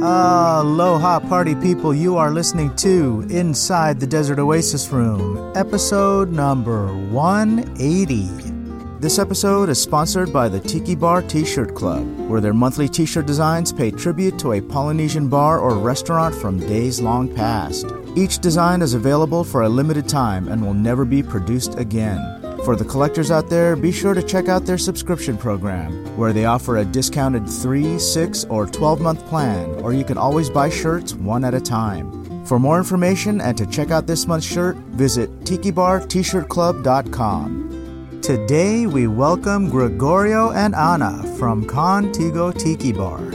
Aloha, party people. You are listening to Inside the Desert Oasis Room, episode number 180. This episode is sponsored by the Tiki Bar T shirt club, where their monthly t shirt designs pay tribute to a Polynesian bar or restaurant from days long past. Each design is available for a limited time and will never be produced again. For the collectors out there, be sure to check out their subscription program, where they offer a discounted 3, 6, or 12 month plan, or you can always buy shirts one at a time. For more information and to check out this month's shirt, visit tikibartshirtclub.com. Today we welcome Gregorio and Anna from Kontigo Tiki Bar.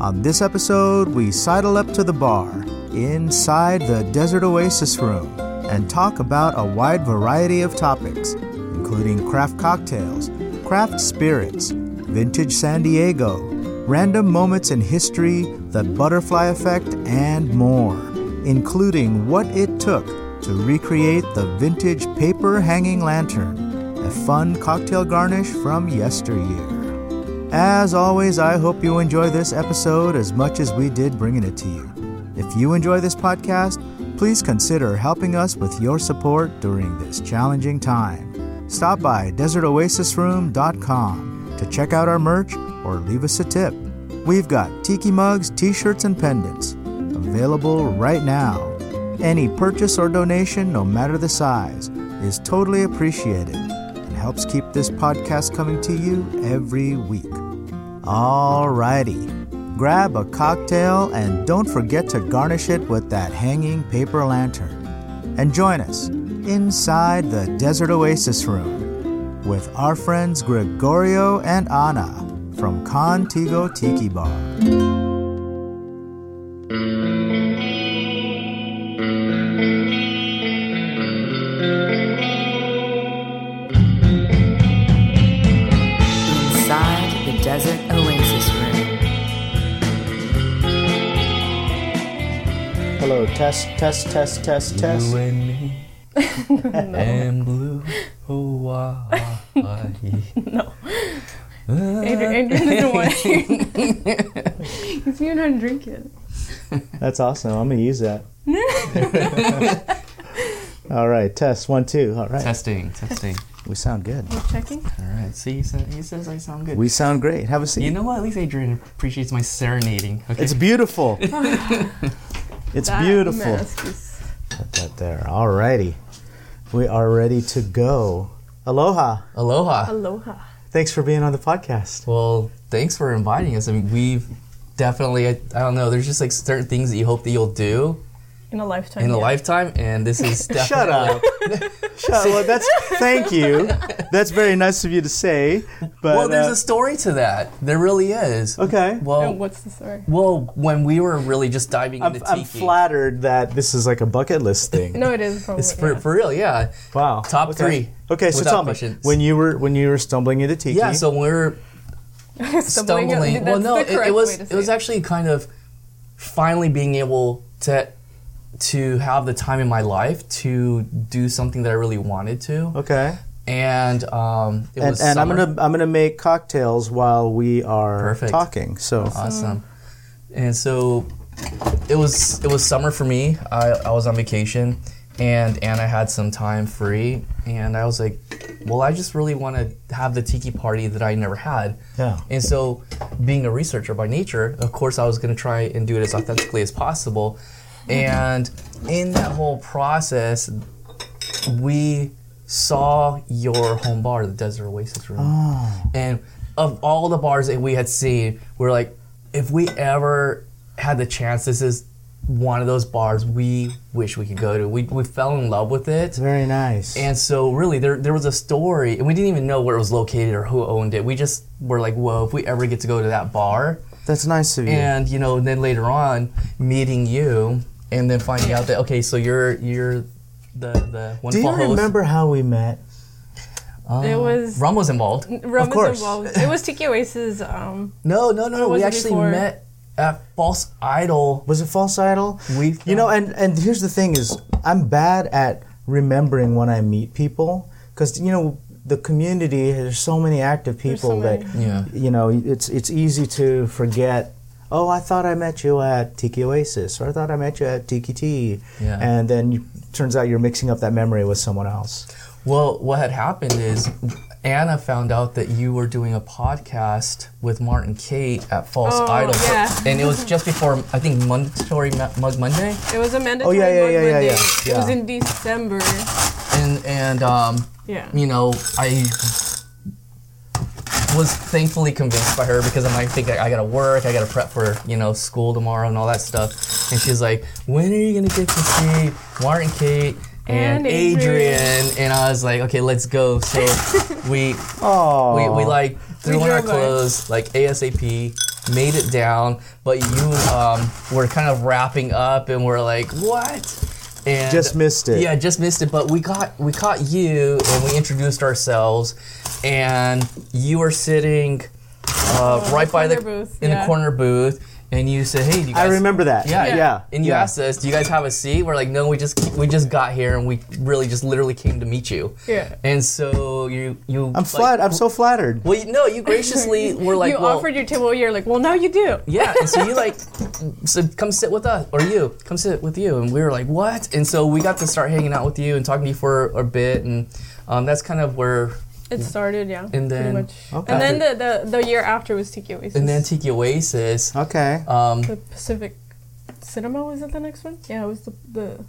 On this episode, we sidle up to the bar inside the Desert Oasis room and talk about a wide variety of topics, including craft cocktails, craft spirits, vintage San Diego, random moments in history, the butterfly effect, and more, including what it took to recreate the vintage paper hanging lantern, a fun cocktail garnish from yesteryear. As always, I hope you enjoy this episode as much as we did bringing it to you. If you enjoy this podcast, please consider helping us with your support during this challenging time. Stop by desertoasisroom.com to check out our merch or leave us a tip. We've got tiki mugs, t shirts, and pendants available right now. Any purchase or donation, no matter the size, is totally appreciated and helps keep this podcast coming to you every week. Alrighty. Grab a cocktail and don't forget to garnish it with that hanging paper lantern. And join us inside the Desert Oasis Room with our friends Gregorio and Anna from Kontigo Tiki Bar. Inside the Desert Oasis Room. Hello, test, test, test, test, test. You and me and blue Hawaii. No. Adrian, Adrian doesn't want it. He's even how to drink it. That's awesome. I'm going to use that. All right, test one, two. All right. testing, testing. We sound good. We're checking. All right. See, he says, he says I sound good. We sound great. Have a seat. you know what? At least Adrian appreciates my serenading. Okay. It's beautiful. it's That beautiful. mask is- Put that there. Alrighty. We are ready to go. Aloha. Aloha. Aloha. Thanks for being on the podcast. Well, thanks for inviting us. I mean, we've definitely, I, I don't know, there's just like certain things that you hope that you'll do In a lifetime. in a yeah. lifetime, and this is definitely. Shut up. Shut up. Well, that's thank you. That's very nice of you to say. But Well, there's uh, a story to that. There really is. okay. Well, And what's the story? well, when we were really just diving I'm, into I'm flattered that this is like a bucket list thing. No, it is probably. It's for, yeah. for real, yeah. Wow. Top Okay. three. Okay, so without tell me when you were when you were stumbling into tiki. Yeah, so we're Stumbling- stumbling. well, no, it, it was way to it was actually kind of finally being able to to have the time in my life to do something that I really wanted to, okay. and um, it And, was and I'm summer. gonna I'm gonna make cocktails while we are Perfect. talking. So awesome, and so it was it was summer for me. I, I was on vacation, and Anna had some time free, and I was like, well, I just really want to have the tiki party that I never had. yeah. And so, being a researcher by nature, of course, I was going to try and do it as authentically as possible. And in that whole process, we saw your home bar, the Desert Oasis Room. Oh. And of all the bars that we had seen, we are like, if we ever had the chance, this is one of those bars we wish we could go to. We, we fell in love with it. It's very nice. And so, really, there, there was a story, and we didn't even know where it was located or who owned it. We just were like, whoa, if we ever get to go to that bar. That's nice of you. And, you know, then later on, meeting you, and then finding out that, okay, so you're you're the, the Do you host. remember how we met? It was. Rum was involved. Rum Of course. was involved. It was Tiki Oasis. Um, No, no, no. was We actually before? met at False Idol. Was it False Idol? We, You know, and and here's the thing: is I'm bad at remembering when I meet people because you know the community. There's so many active people so many. that Yeah. you know it's it's easy to forget oh, I thought I met you at Tiki Oasis, or I thought I met you at Tiki-Ti. Yeah. And then you, turns out you're mixing up that memory with someone else. Well, what had happened is Anna found out that you were doing a podcast with Martin Cate at False Oh, Idol. yeah. And it was just before, I think, Mandatory Ma- Mug Monday. It was a mandatory Oh, yeah, yeah, Mug yeah, yeah, Monday. yeah, It was in December. And, and um, Yeah. you know, I was thankfully convinced by her because I'm like, think I, I gotta work, I gotta prep for you know school tomorrow and all that stuff. And she's like, when are you gonna get to see Martin, Cate, and, And Adrian. Adrian? And I was like, okay, let's go. So we Oh. we, we like threw We on our drove by. clothes like ASAP, made it down, but you um, were kind of wrapping up and we're like, what? And Just missed it. Yeah, just missed it. But we got we caught you and we introduced ourselves, and you were sitting uh, right by the booth, in the corner booth, and you said, "Hey, do you guys?" I remember that. Yeah, yeah. And you yeah. asked us, "Do you guys have a seat?" We're like, "No, we just we just got here, and we really just literally came to meet you." Yeah. And so you you. I'm flat. I'm so flattered. Well, you, no, you graciously were like, you well, offered your table. You're like, well, now you do. yeah, and so you like said, "Come sit with us," or you come sit with you, and we were like, "What?" And so we got to start hanging out with you and talking to you for a bit, and um, that's kind of where. It started, yeah. And then- pretty much. Okay. And then the, the the year after was Tiki Oasis. And then Tiki Oasis. Okay. Um, the Pacific Cinema was it the next one? Yeah, it was the the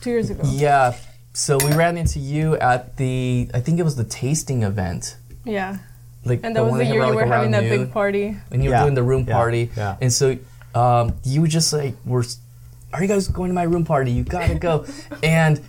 two years ago. yeah, so we ran into you at the, I think it was the tasting event, Yeah. like And the that was the they had year you like were having around that noon. big party. and you were Yeah, doing the room yeah, party. yeah. And so um, you just like were, are you guys going to my room party? You gotta go. and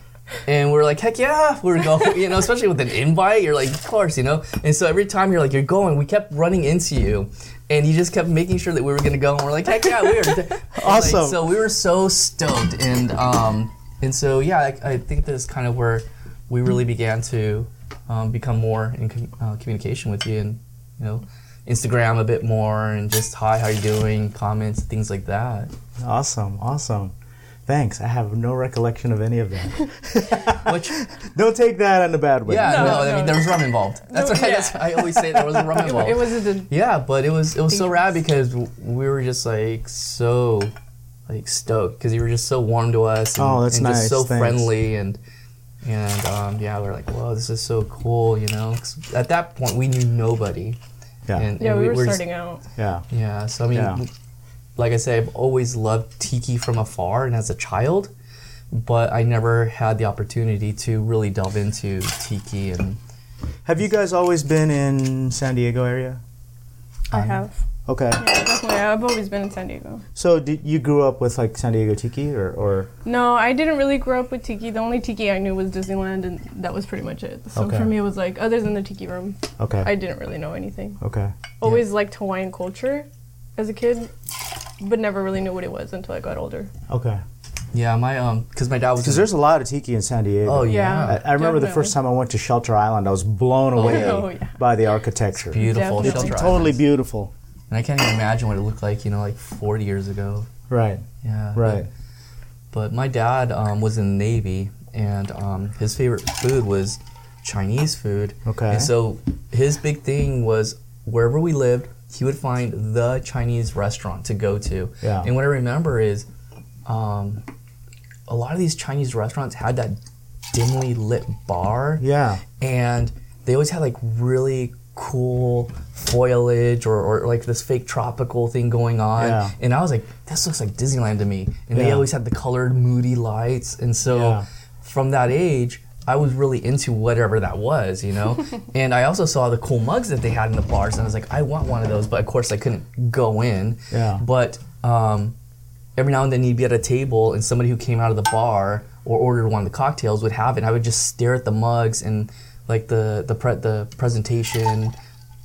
and we're like, heck yeah, we're going. You know, especially with an invite, you're like, of course, you know. And so every time you're like, you're going, we kept running into you. And you just kept making sure that we were gonna go, and we're like, heck yeah, we are. And, like, Awesome. so we were so stoked, and um, and so yeah, I, I think that's kind of where we really began to um, become more in com- uh, communication with you, and you know, Instagram a bit more, and just hi, how you doing, comments, things like that. Awesome. Awesome. Thanks. I have no recollection of any of that. Which Don't take that in a bad way. yeah, no, No, I no. mean there was rum involved. That's No, what I, yeah. that's, I always say there was rum involved. it was the Yeah, but it was it was so rad because we were just like so like stoked because you were just so warm to us. And, Oh, that's and nice. Just so Thanks. friendly and and um, yeah, we're like, whoa, this is so cool, you know. 'Cause at that point, we knew nobody. Yeah. And, yeah and we were just- starting out. yeah. yeah, so I mean, Yeah. Like I say, I've always loved tiki from afar and as a child, but I never had the opportunity to really delve into tiki and. Have you guys always been in San Diego area? I um, have. Okay. Yeah, definitely. I've always been in San Diego. So did you grew up with like San Diego Tiki or, or No, I didn't really grow up with tiki. The only tiki I knew was Disneyland, and that was pretty much it. So Okay. for me, it was like, other than the tiki room, okay. I didn't really know anything. okay. Always liked Hawaiian culture as a kid, but never really knew what it was until I got older. Okay. Yeah, my um, because my dad was. Because there's a lot of tiki in San Diego. oh Yeah. yeah, I, I remember the first time I went to Shelter Island, I was blown away Oh, yeah. by the architecture. beautiful. Definitely. It's totally Islands. beautiful. And I can't even imagine what it looked like, you know, like 40 years ago. Right. Yeah. Right. But my dad um, was in the Navy, and um, his favorite food was Chinese food. Okay. And so his big thing was wherever we lived, he would find the Chinese restaurant to go to. Yeah. And what I remember is um, a lot of these Chinese restaurants had that dimly lit bar. Yeah. and they always had like really cool foliage or, or like this fake tropical thing going on Yeah. and i was like this looks like disneyland to me and they always had the colored moody lights and so Yeah. from that age i was really into whatever that was you know and i also saw the cool mugs that they had in the bars and i was like i want one of those but of course i couldn't go in Yeah. but um, every now and then you'd be at a table and somebody who came out of the bar or ordered one of the cocktails would have it. And I would just stare at the mugs and like the the pre- the presentation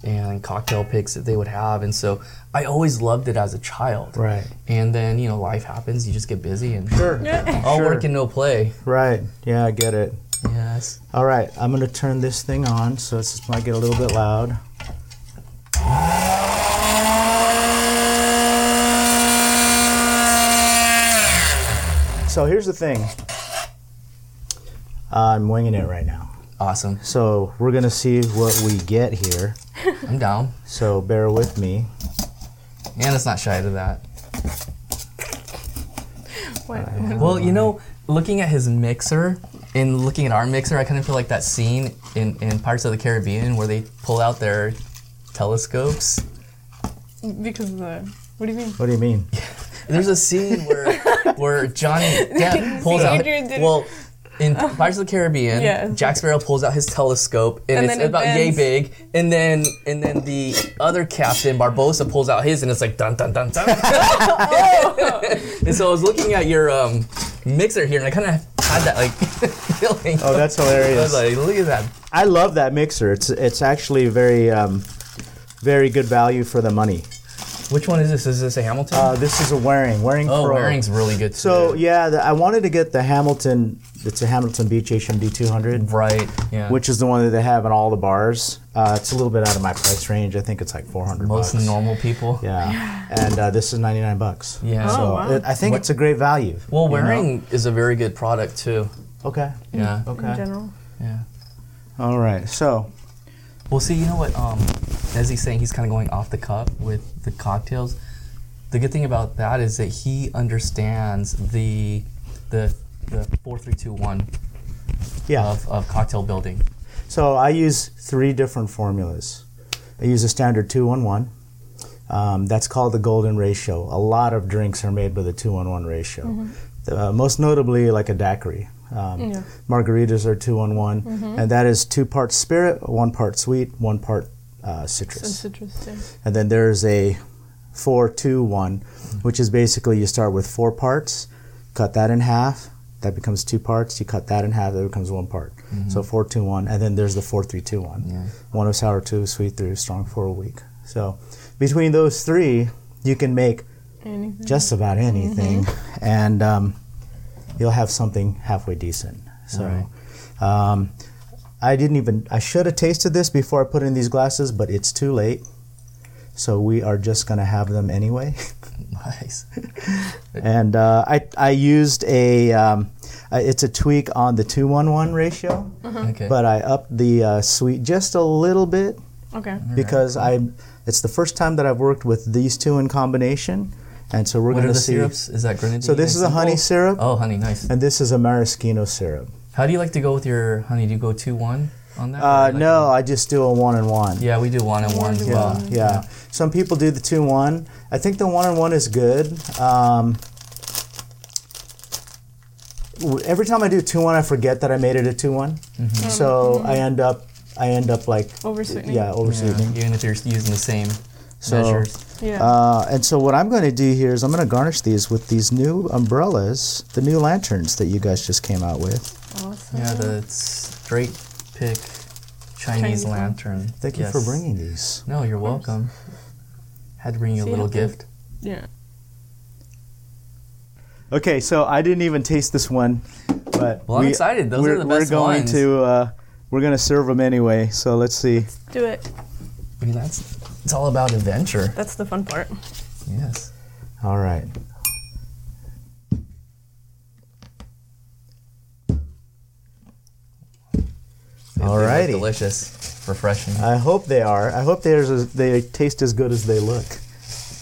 and cocktail picks that they would have. And so I always loved it as a child. Right. And then you know life happens. You just get busy and Sure. all Sure. work and no play. Right. Yeah, I get it. Yes. All right, I'm gonna turn this thing on, so this might get a little bit loud. So here's the thing. I'm winging it right now. Awesome. So we're gonna see what we get here. I'm down. So bear with me. Anna's not shy to that. What? Well, you know, looking at his mixer and looking at our mixer, I kind of feel like that scene in, in Pirates of the Caribbean where they pull out their telescopes. Because of the. What do you mean? What do you mean? There's a scene where where Johnny Depp pulls out. Well, in Pirates of the Caribbean, Yeah. Jack Sparrow pulls out his telescope, and, And it's then it about yay big. And then and then the other captain Barbossa pulls out his, and it's like dun dun dun dun. and so I was looking at your um, mixer here, and I kind of had that like feeling. Oh, that's I was hilarious. like, look at that. I love that mixer. It's it's actually very um, very good value for the money. Which one is this? Is this a Hamilton? Uh, this is a Waring Waring oh, Pro. Waring's really good too. So yeah, the, I wanted to get the Hamilton. It's a Hamilton Beach HMD 200, right, yeah. which is the one that they have in all the bars. Uh, it's a little bit out of my price range. I think it's like 400 most bucks. normal people. Yeah, and uh, this is 99 bucks. Yeah. Oh, So wow. it, I think it's a great value. Well, you know? Waring is a very good product too. Okay. Yeah. Okay. In general. Yeah. All right. So Well, see, you know what? Um, as he's saying, he's kind of going off the cuff with the cocktails. The good thing about that is that he understands the the the four three two one yeah. of, of cocktail building. So I use three different formulas. I use a standard two-one-one. Um, that's called the golden ratio. A lot of drinks are made with a two-one-one ratio. Uh, most notably, like a daiquiri. Um, Yeah. Margaritas are two-one-one, and that is two parts spirit, one part sweet, one part uh, citrus. That's interesting. And then there's a four, two, one, which is basically you start with four parts, cut that in half, that becomes two parts. You cut that in half, that becomes one part. So four, two, one, and then there's the four, three, two, one. Yeah. One of sour, two sweet, three strong, four a week. So between those three, you can make Anything. just about anything, and um, you'll have something halfway decent. So, um, I didn't even. I should have tasted this before I put in these glasses, but it's too late. So we are just gonna have them anyway. Nice. and uh, I I used a. Um, it's a tweak on the two one one ratio, Okay. but I upped the uh, sweet just a little bit Okay. because I. It's the first time that I've worked with these two in combination, and so we're what going are to the see. syrups? Is that grenadine? So this is a honey syrup, Oh, honey, nice. and this is a maraschino syrup. How do you like to go with your honey? Do you go two one on that? Uh, like no, a- I just do a one and one. yeah, we do one and one as Yeah. well. Yeah. Some people do the two one. I think the one and one is good. Um, every time I do two one, I forget that I made it a two one. Mm-hmm. So I end up, I end up like, Over sweetening. yeah, over Yeah, sweetening. even if you're using the same So- measures. Yeah. Uh, and so what I'm going to do here is I'm going to garnish these with these new umbrellas, the new lanterns that you guys just came out with. awesome. Yeah, the straight pick Chinese, Chinese one. lantern. Thank you for bringing these. No, you're welcome. Had to bring you a little I think- gift. Yeah. Okay, so I didn't even taste this one, but Well, I'm excited. Those are we're, we're going ones. to uh, we're going to serve them anyway. So let's see. Do it. I mean, that's it's all about adventure. That's the fun part. Yes. All right. They- they look Alrighty. Delicious, refreshing. I hope they are. I hope there's a, they taste as good as they look.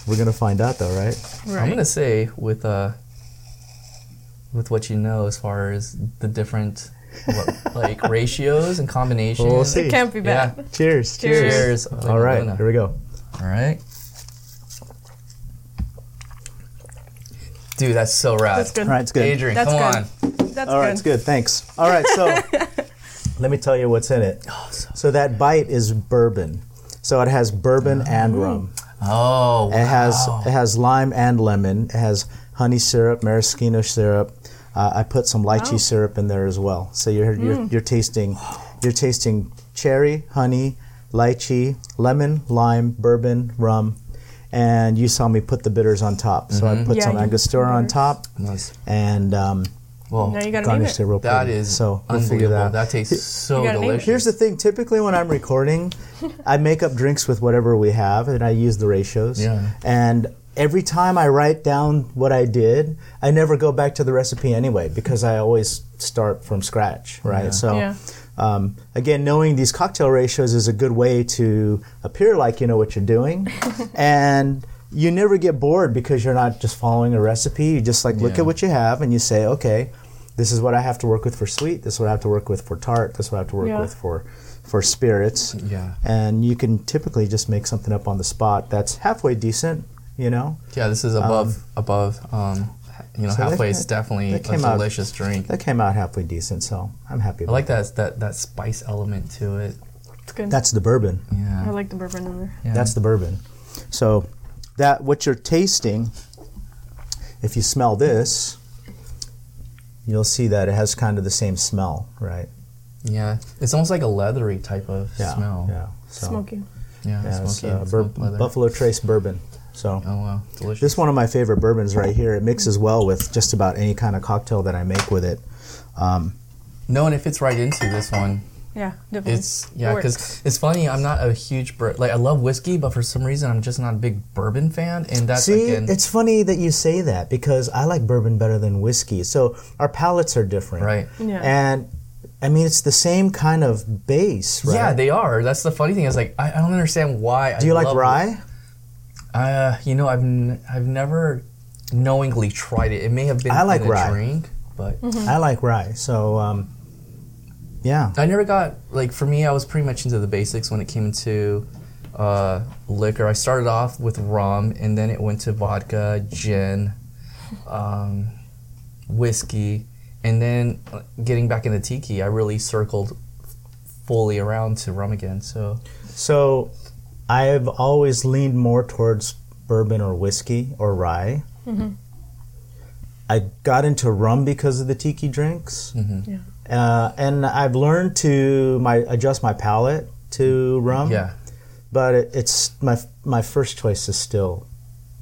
We're gonna find out though, right? Right. I'm gonna say with uh, with what you know as far as the different what, like ratios and combinations. We'll see. It can't be Yeah. bad. Cheers. Cheers. Cheers. All right, here we go. All right. Dude, that's so rad. That's good. All right, it's good. Adrian, That's come good. on. That's All right, good. it's good. Thanks. All right, so let me tell you what's in it. Oh, so, So that bite is bourbon. So it has bourbon mm. and rum. oh It has wow. it has lime and lemon. It has honey syrup, maraschino syrup. Uh, I put some lychee Wow. syrup in there as well. So you're you're, you're tasting you're tasting cherry, honey, lychee, lemon, lime, bourbon, rum, and you saw me put the bitters on top. So I put Yeah, some you- Angostura on top Nice. and um, Well, Now you gotta garnished it. it real that pretty. is so unbelievable. that. That tastes so You gotta name it. delicious. Here's the thing. Typically, when I'm recording, I make up drinks with whatever we have, and I use the ratios. Yeah. And every time I write down what I did, I never go back to the recipe anyway because I always start from scratch, right? Yeah. So. Yeah. Um, again, knowing these cocktail ratios is a good way to appear like you know what you're doing, and you never get bored because you're not just following a recipe. You just like look Yeah. at what you have and you say, okay, this is what I have to work with for sweet. This is what I have to work with for tart. This is what I have to work Yeah. with for for spirits. Yeah. And you can typically just make something up on the spot that's halfway decent. You know, Yeah, this is above above. Um, you know, so halfway ca- is definitely a that came out- delicious drink. that came out halfway decent. So I'm happy. I like that that that spice element to it. It's good. That's the bourbon. Yeah. I like the bourbon in there. yeah. That's the bourbon. So that what you're tasting, if you smell this, you'll see that it has kind of the same smell, right? yeah. It's almost like a leathery type of Yeah. smell. Yeah. So, Smoky. Yeah, Yeah, it's, smoky. uh, bur- Buffalo Trace bourbon. So Oh wow, delicious. this is one of my favorite bourbons right here. It mixes well with just about any kind of cocktail that I make with it. Um, no, and it fits right into this one. Yeah, definitely. It's yeah, Works. because it's funny. I'm not a huge bur- like I love whiskey, but for some reason I'm just not a big bourbon fan. And that's see, again it's funny that you say that because I like bourbon better than whiskey. So our palates are different, right. Yeah. And I mean, it's the same kind of base, right? Yeah, they are. That's the funny thing. Is like I, I don't understand why. Do you I like love- rye? Uh, you know, I've n- I've never knowingly tried it. It may have been I like in a rye. drink, but I like rye. So, um, yeah. I never got like for me. I was pretty much into the basics when it came to uh, liquor. I started off with rum, and then it went to vodka, gin, um, whiskey, and then uh, getting back into tiki. I really circled fully around to rum again. So So, I've always leaned more towards bourbon or whiskey or rye. I got into rum because of the tiki drinks, Yeah. uh, and I've learned to my adjust my palate to rum. yeah, but it, it's my my first choice is still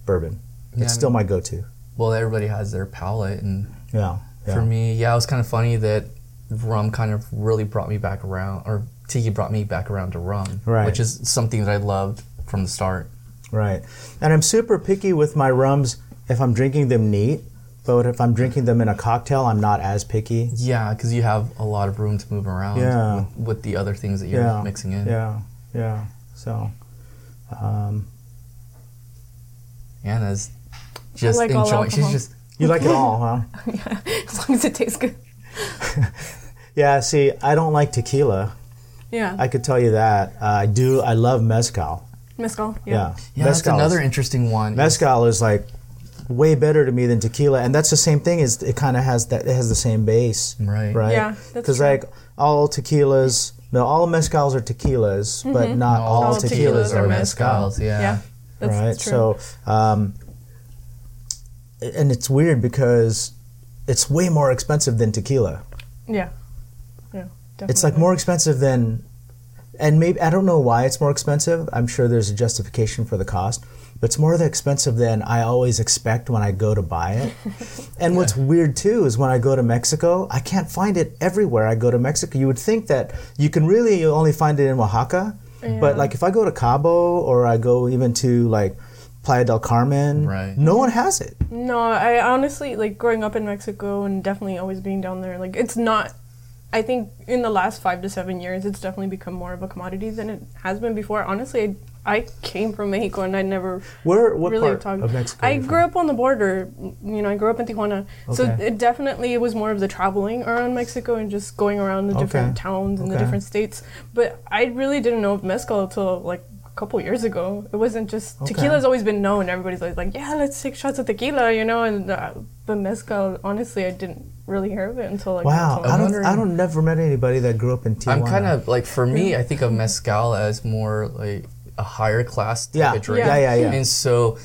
bourbon. Yeah, it's I still mean- my go-to. well, everybody has their palate, and Yeah. yeah. For me, yeah, it was kind of funny that rum kind of really brought me back around, or tiki brought me back around to rum, Right. which is something that I loved from the start. Right. And I'm super picky with my rums if I'm drinking them neat, but if I'm drinking them in a cocktail, I'm not as picky. Yeah, because you have a lot of room to move around Yeah. with, with the other things that you're yeah. mixing in. Yeah. Yeah. So, um, Anna's just like enjoying. She's just you like it all, huh? yeah, as long as it tastes good. Yeah. See, I don't like tequila. Yeah. I could tell you that. Uh, I do. I love mezcal. Mezcal. Yeah. Yeah. yeah. That's Mezcal is- another interesting one. Mezcal is like way better to me than tequila, and that's the same thing. Is it kind of has that? It has the same base, Right. Right. Yeah, that's Because true. like all tequilas, no, all mezcals are tequilas, but not all, all tequilas, tequilas are are mezcal. mezcals. Yeah. Yeah. That's, right. that's true. So, um, and it's weird because it's way more expensive than tequila. yeah. Yeah. Definitely. It's like more expensive than, and maybe I don't know why it's more expensive. I'm sure there's a justification for the cost, but it's more expensive than I always expect when I go to buy it. and what's weird too is when I go to Mexico, I can't find it everywhere I go to Mexico. You would think that you can really only find it in Oaxaca, but like if I go to Cabo or I go even to like Playa del Carmen, Right. no one has it. No, I honestly like growing up in Mexico and definitely always being down there. Like it's not. I think in the last five to seven years, it's definitely become more of a commodity than it has been before. Honestly, I, I came from Mexico and I never Where? What really part talked. of Mexico? I grew up on the border. You know, I grew up in Tijuana, so it definitely it was more of the traveling around Mexico and just going around the different towns and the different states. But I really didn't know of mezcal until like couple years ago. It wasn't just Okay. tequila's always been known. Everybody's always like, yeah, let's take shots of tequila, you know. And uh, but mezcal, honestly, I didn't really hear of it until like Wow, until- I don't. I don't never met anybody that grew up in Tijuana. I'm kind of like for me, I think of mezcal as more like a higher class type Yeah. of drink. Yeah, yeah, yeah. And so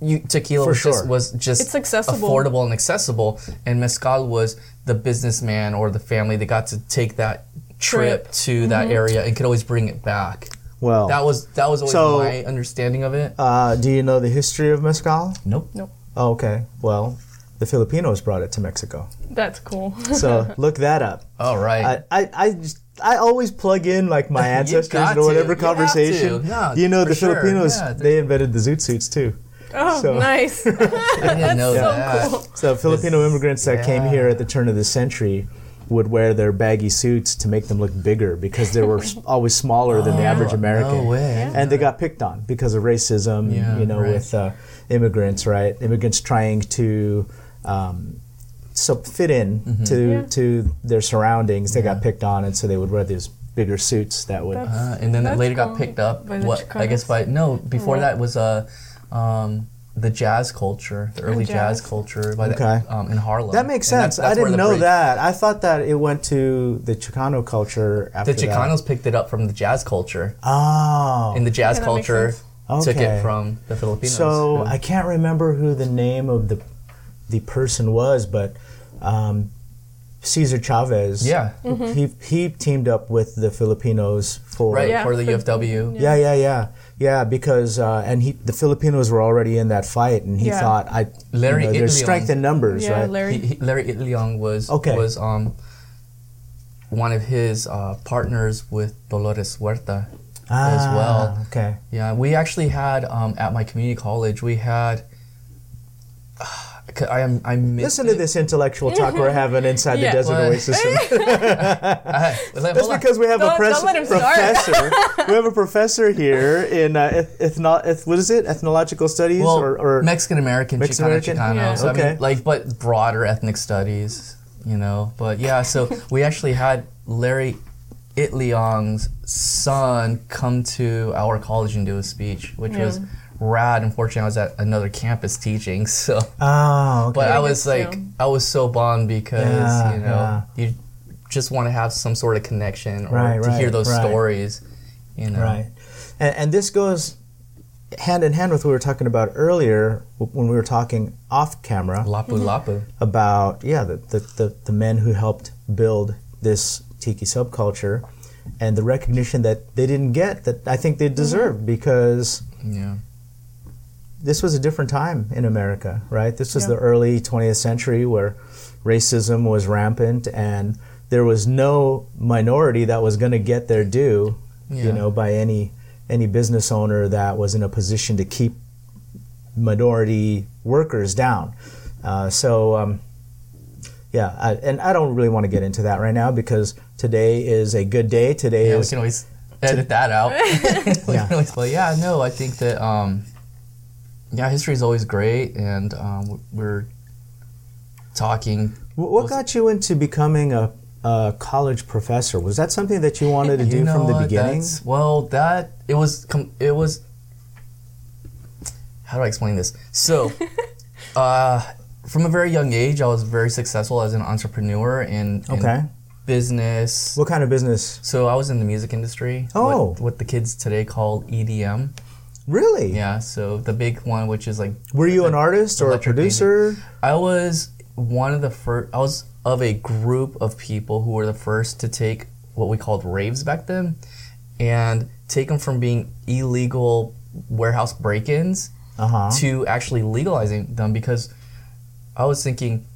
you tequila For was, sure. just, was just It's accessible. affordable and accessible, and mezcal was the businessman or the family that got to take that trip, Trip. to that area and could always bring it back. Well. That was that was always So- my understanding of it. uh, do you know the history of mezcal? Nope. Nope, Oh, okay. Well, the Filipinos brought it to Mexico. that's cool. So look that up. All right. I, I, I, just, I always plug in like my ancestors got or to. whatever You have to. conversation. No, you know, for the sure. Filipinos, Yeah, they invented the zoot suits too. oh, So- nice. I didn't know so that. cool. So Filipino immigrants that came here at the turn of the century, would wear their baggy suits to make them look bigger because they were always smaller than the average American. No way. And they got picked on because of racism, Yeah, you know, right. with uh, immigrants, right? Immigrants trying to um, so fit in Mm-hmm. to Yeah. to their surroundings. They got picked on, and so they would wear these bigger suits that would. Uh, and then it later cool. got picked up. By What I guess by no before Yeah. that was uh, um, the jazz culture, the early jazz. jazz. culture by Okay. the, um, in Harlem. that makes sense. that's- that's I didn't know break- that. I thought that it went to the Chicano culture after The that. Chicanos picked it up from the jazz culture, Oh. In the jazz Yeah, culture sense. took it from the Filipinos. So Yeah. I can't remember who the name of the the person was, but um, Cesar Chavez. Yeah. he he teamed up with the Filipinos for right Yeah, for the for- UFW. yeah yeah yeah yeah because uh, and he the Filipinos were already in that fight and he Yeah. thought I Larry you know, there's strength in numbers Yeah, right Larry. He, he, Larry Itliong was Okay. was um one of his uh, partners with Dolores Huerta as Ah, well. okay Yeah, we actually had um, at my community college. We had. I am. I listen to this intellectual talk we're having inside Yeah. the desert What? oasis like, That's hold on. because we have a Don't- pres- don't let him start. professor. we have a professor here in uh, eth- ethno- eth- what is it? Ethnological studies well, or, or Mexican American, Mexican Chicano, American? Chicano. Yeah. So I Okay. mean, like, but broader ethnic studies, you know. But yeah, so we actually had Larry Itliong's son come to our college and do a speech, which was rad. Unfortunately, I was at another campus teaching, so. oh, okay. But I was like, too. I was so bummed because Yeah, you know you just want to have some sort of connection or Right, to hear those right. stories, you know. right, and, and this goes hand in hand with what we were talking about earlier when we were talking off camera Lapu lapu. about yeah the, the, the, the men who helped build this tiki subculture and the recognition that they didn't get that I think they deserved because Yeah. This was a different time in America, right? This was Yeah. the early 20th century where racism was rampant and there was no minority that was going to get their due, you know, by any any business owner that was in a position to keep minority workers down. Uh, so, um, yeah, I, and I don't really want to get into that right now because today is a good day. Today Yeah, we is can always edit that out. Yeah. can always- but yeah, no, I think that um, yeah, history is always great, and um, we're talking. Wh- What got you into becoming a, a college professor? Was that something that you wanted to do You know from the beginning? that's- Well, that it was. Com- it was. How do I explain this? So, uh, from a very young age, I was very successful as an entrepreneur in, in Okay. business. What kind of business? So I was in the music industry. Oh. what, what the kids today call EDM. Really? Yeah, so the big one, which is like Were you an artist or a producer? I was one of the first. I was of a group of people who were the first to take what we called raves back then, and take them from being illegal warehouse break-ins Uh huh. to actually legalizing them because I was thinking.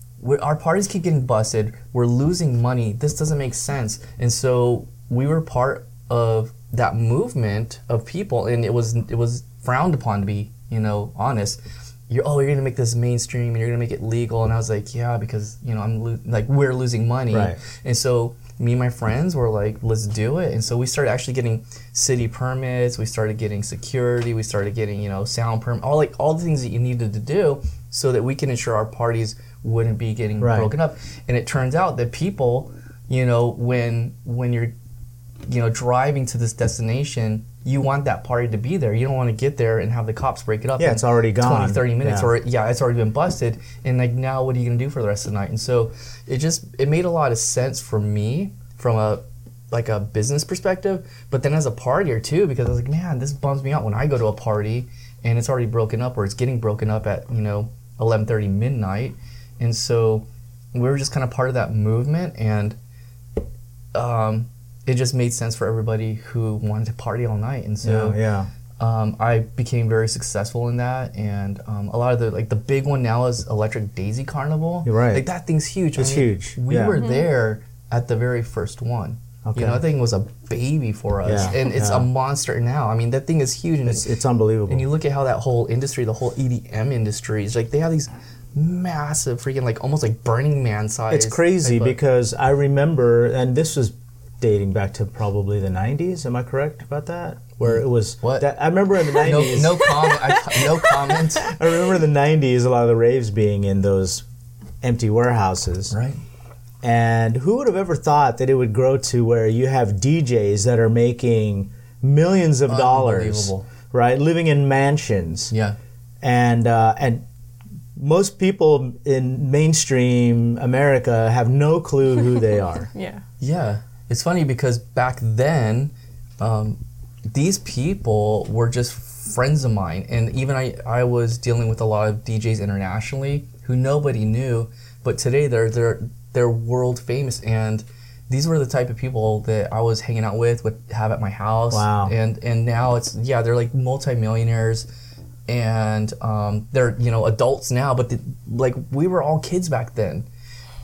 our parties keep getting busted. We're losing money. This doesn't make sense. And so we were part of that movement of people, and it was it was frowned upon to be, you know, honest. You're oh, you're gonna make this mainstream, and you're gonna make it legal. And I was like, yeah, because you know, I'm lo- like we're losing money. Right. And so me and my friends were like, let's do it. And so we started actually getting city permits. We started getting security. We started getting, you know, sound permit, all like all the things that you needed to do so that we can ensure our parties wouldn't be getting Right. broken up. And it turns out that people, you know, when when you're you know driving to this destination, you want that party to be there. You don't want to get there and have the cops break it up. Yeah, it's already gone. 20, 30 minutes Yeah. or yeah, it's already been busted. And like now what are you gonna do for the rest of the night? And so it just it made a lot of sense for me from a like a business perspective, but then as a partier too, because I was like, man, this bums me out when I go to a party and it's already broken up or it's getting broken up at, you know, eleven thirty midnight. And so we were just kind of part of that movement and um, it just made sense for everybody who wanted to party all night. And so yeah, yeah. um, I became very successful in that, and um, a lot of the like the big one now is Electric Daisy Carnival. You're right. Like that thing's huge. It's huge, We yeah. were there at the very first one. Okay. You know, that thing was a baby for us, Yeah, and it's yeah. a monster now. I mean, that thing is huge, and It's it's unbelievable. and you look at how that whole industry, the whole EDM industry, is like they have these massive freaking like almost like Burning Man size. It's crazy type of- because I remember, and this was dating back to probably the 90s. Am I correct about that? Where it was. What? That, I remember in the 90s. no comment I, no comment. I remember in the 90s, a lot of the raves being in those empty warehouses. Right. And who would have ever thought that it would grow to where you have DJs that are making millions of dollars, right? Living in mansions, Yeah. and uh, and most people in mainstream America have no clue who they are. Yeah. Yeah, it's funny because back then, um, these people were just friends of mine, and even I, I was dealing with a lot of DJs internationally who nobody knew, but today they're they're they're world famous, and these were the type of people that I was hanging out with, would have at my house. Wow. And and now it's yeah, they're like multimillionaires. And um, they're you know adults now, but the, like we were all kids back then.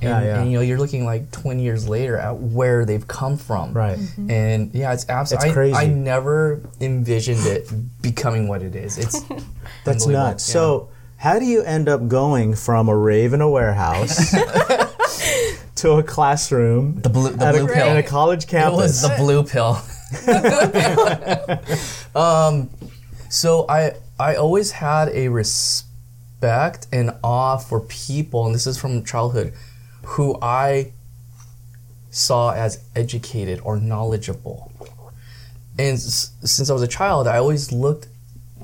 And, Yeah, yeah. and you know you're looking like 20 years later at where they've come from Right. and yeah it's absolutely It's crazy. I, I never envisioned it becoming what it is it's That's unbelievable. nuts. Yeah. So, how do you end up going from a rave in a warehouse to a classroom the blue the at, blue a, pill at a college it campus? was the blue pill um so i i always had a respect and awe for people and this is from childhood who i saw as educated or knowledgeable and s- since i was a child i always looked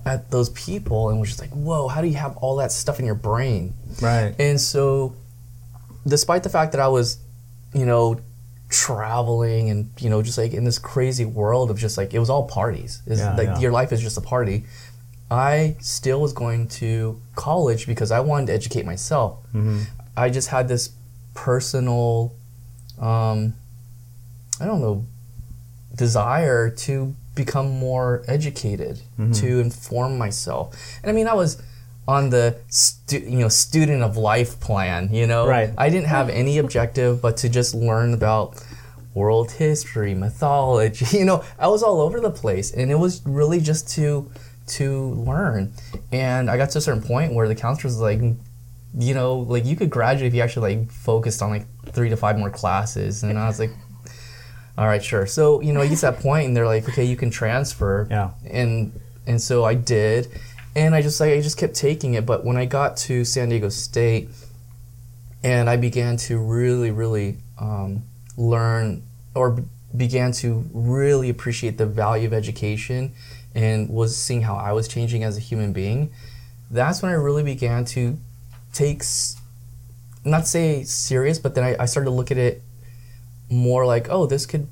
at those people and was just like whoa how do you have all that stuff in your brain right. And so, despite the fact that I was, you know, traveling and you know just like in this crazy world of just like it was all parties. It's Yeah, like yeah. your life is just a party. I still was going to college because I wanted to educate myself. Mm-hmm. I just had this personal, um, I don't know, desire to become more educated, Mm-hmm. to inform myself. And I mean, I was on the stu- you know student of life plan. You know, Right. I didn't have any objective but to just learn about world history, mythology. You know, I was all over the place, and it was really just to to learn. And I got to a certain point where the counselor was like, you know, like you could graduate if you actually like focused on like three to five more classes. And I was like, all right, sure. So you know, it get to that point, and they're like, okay, you can transfer. Yeah. And and so I did, and I just like I just kept taking it. But when I got to San Diego State, and I began to really, really um, learn or b- began to really appreciate the value of education, and was seeing how I was changing as a human being. That's when I really began to take, s- not say serious, but then I, I started to look at it more like, oh, this could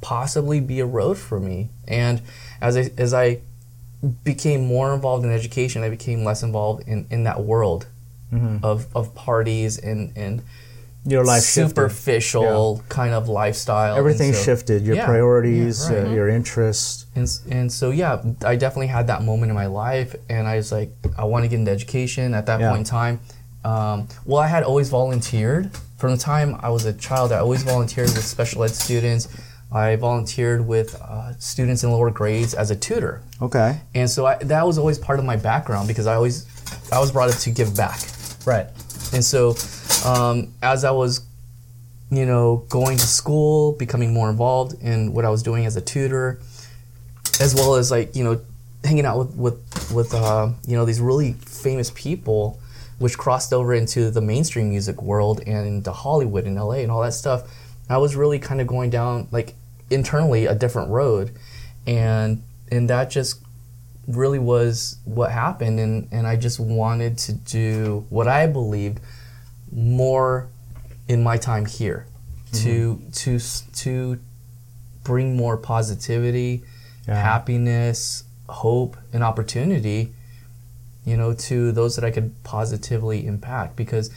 possibly be a road for me. And as I as I became more involved in education, I became less involved in, in that world mm-hmm. of, of parties and, and Your life shifted. superficial kind of lifestyle. Everything so- shifted. Your Yeah, priorities, yeah, right. uh, your interests. and, and so yeah, I definitely had that moment in my life, and I was like, I want to get into education. At that Yeah. point in time, um, well, I had always volunteered from the time I was a child. I always volunteered with special ed students. I volunteered with uh, students in lower grades as a tutor, Okay. and so I, that was always part of my background because I always I was brought up to give back. Right. And so, um, as I was, you know, going to school, becoming more involved in what I was doing as a tutor, as well as like you know, hanging out with with with uh, you know these really famous people, which crossed over into the mainstream music world and into Hollywood and LA and all that stuff. I was really kind of going down like internally a different road, and and that just really was what happened and, and I just wanted to do what I believed more in my time here to to to bring more positivity, Yeah. happiness, hope and opportunity you know to those that I could positively impact. Because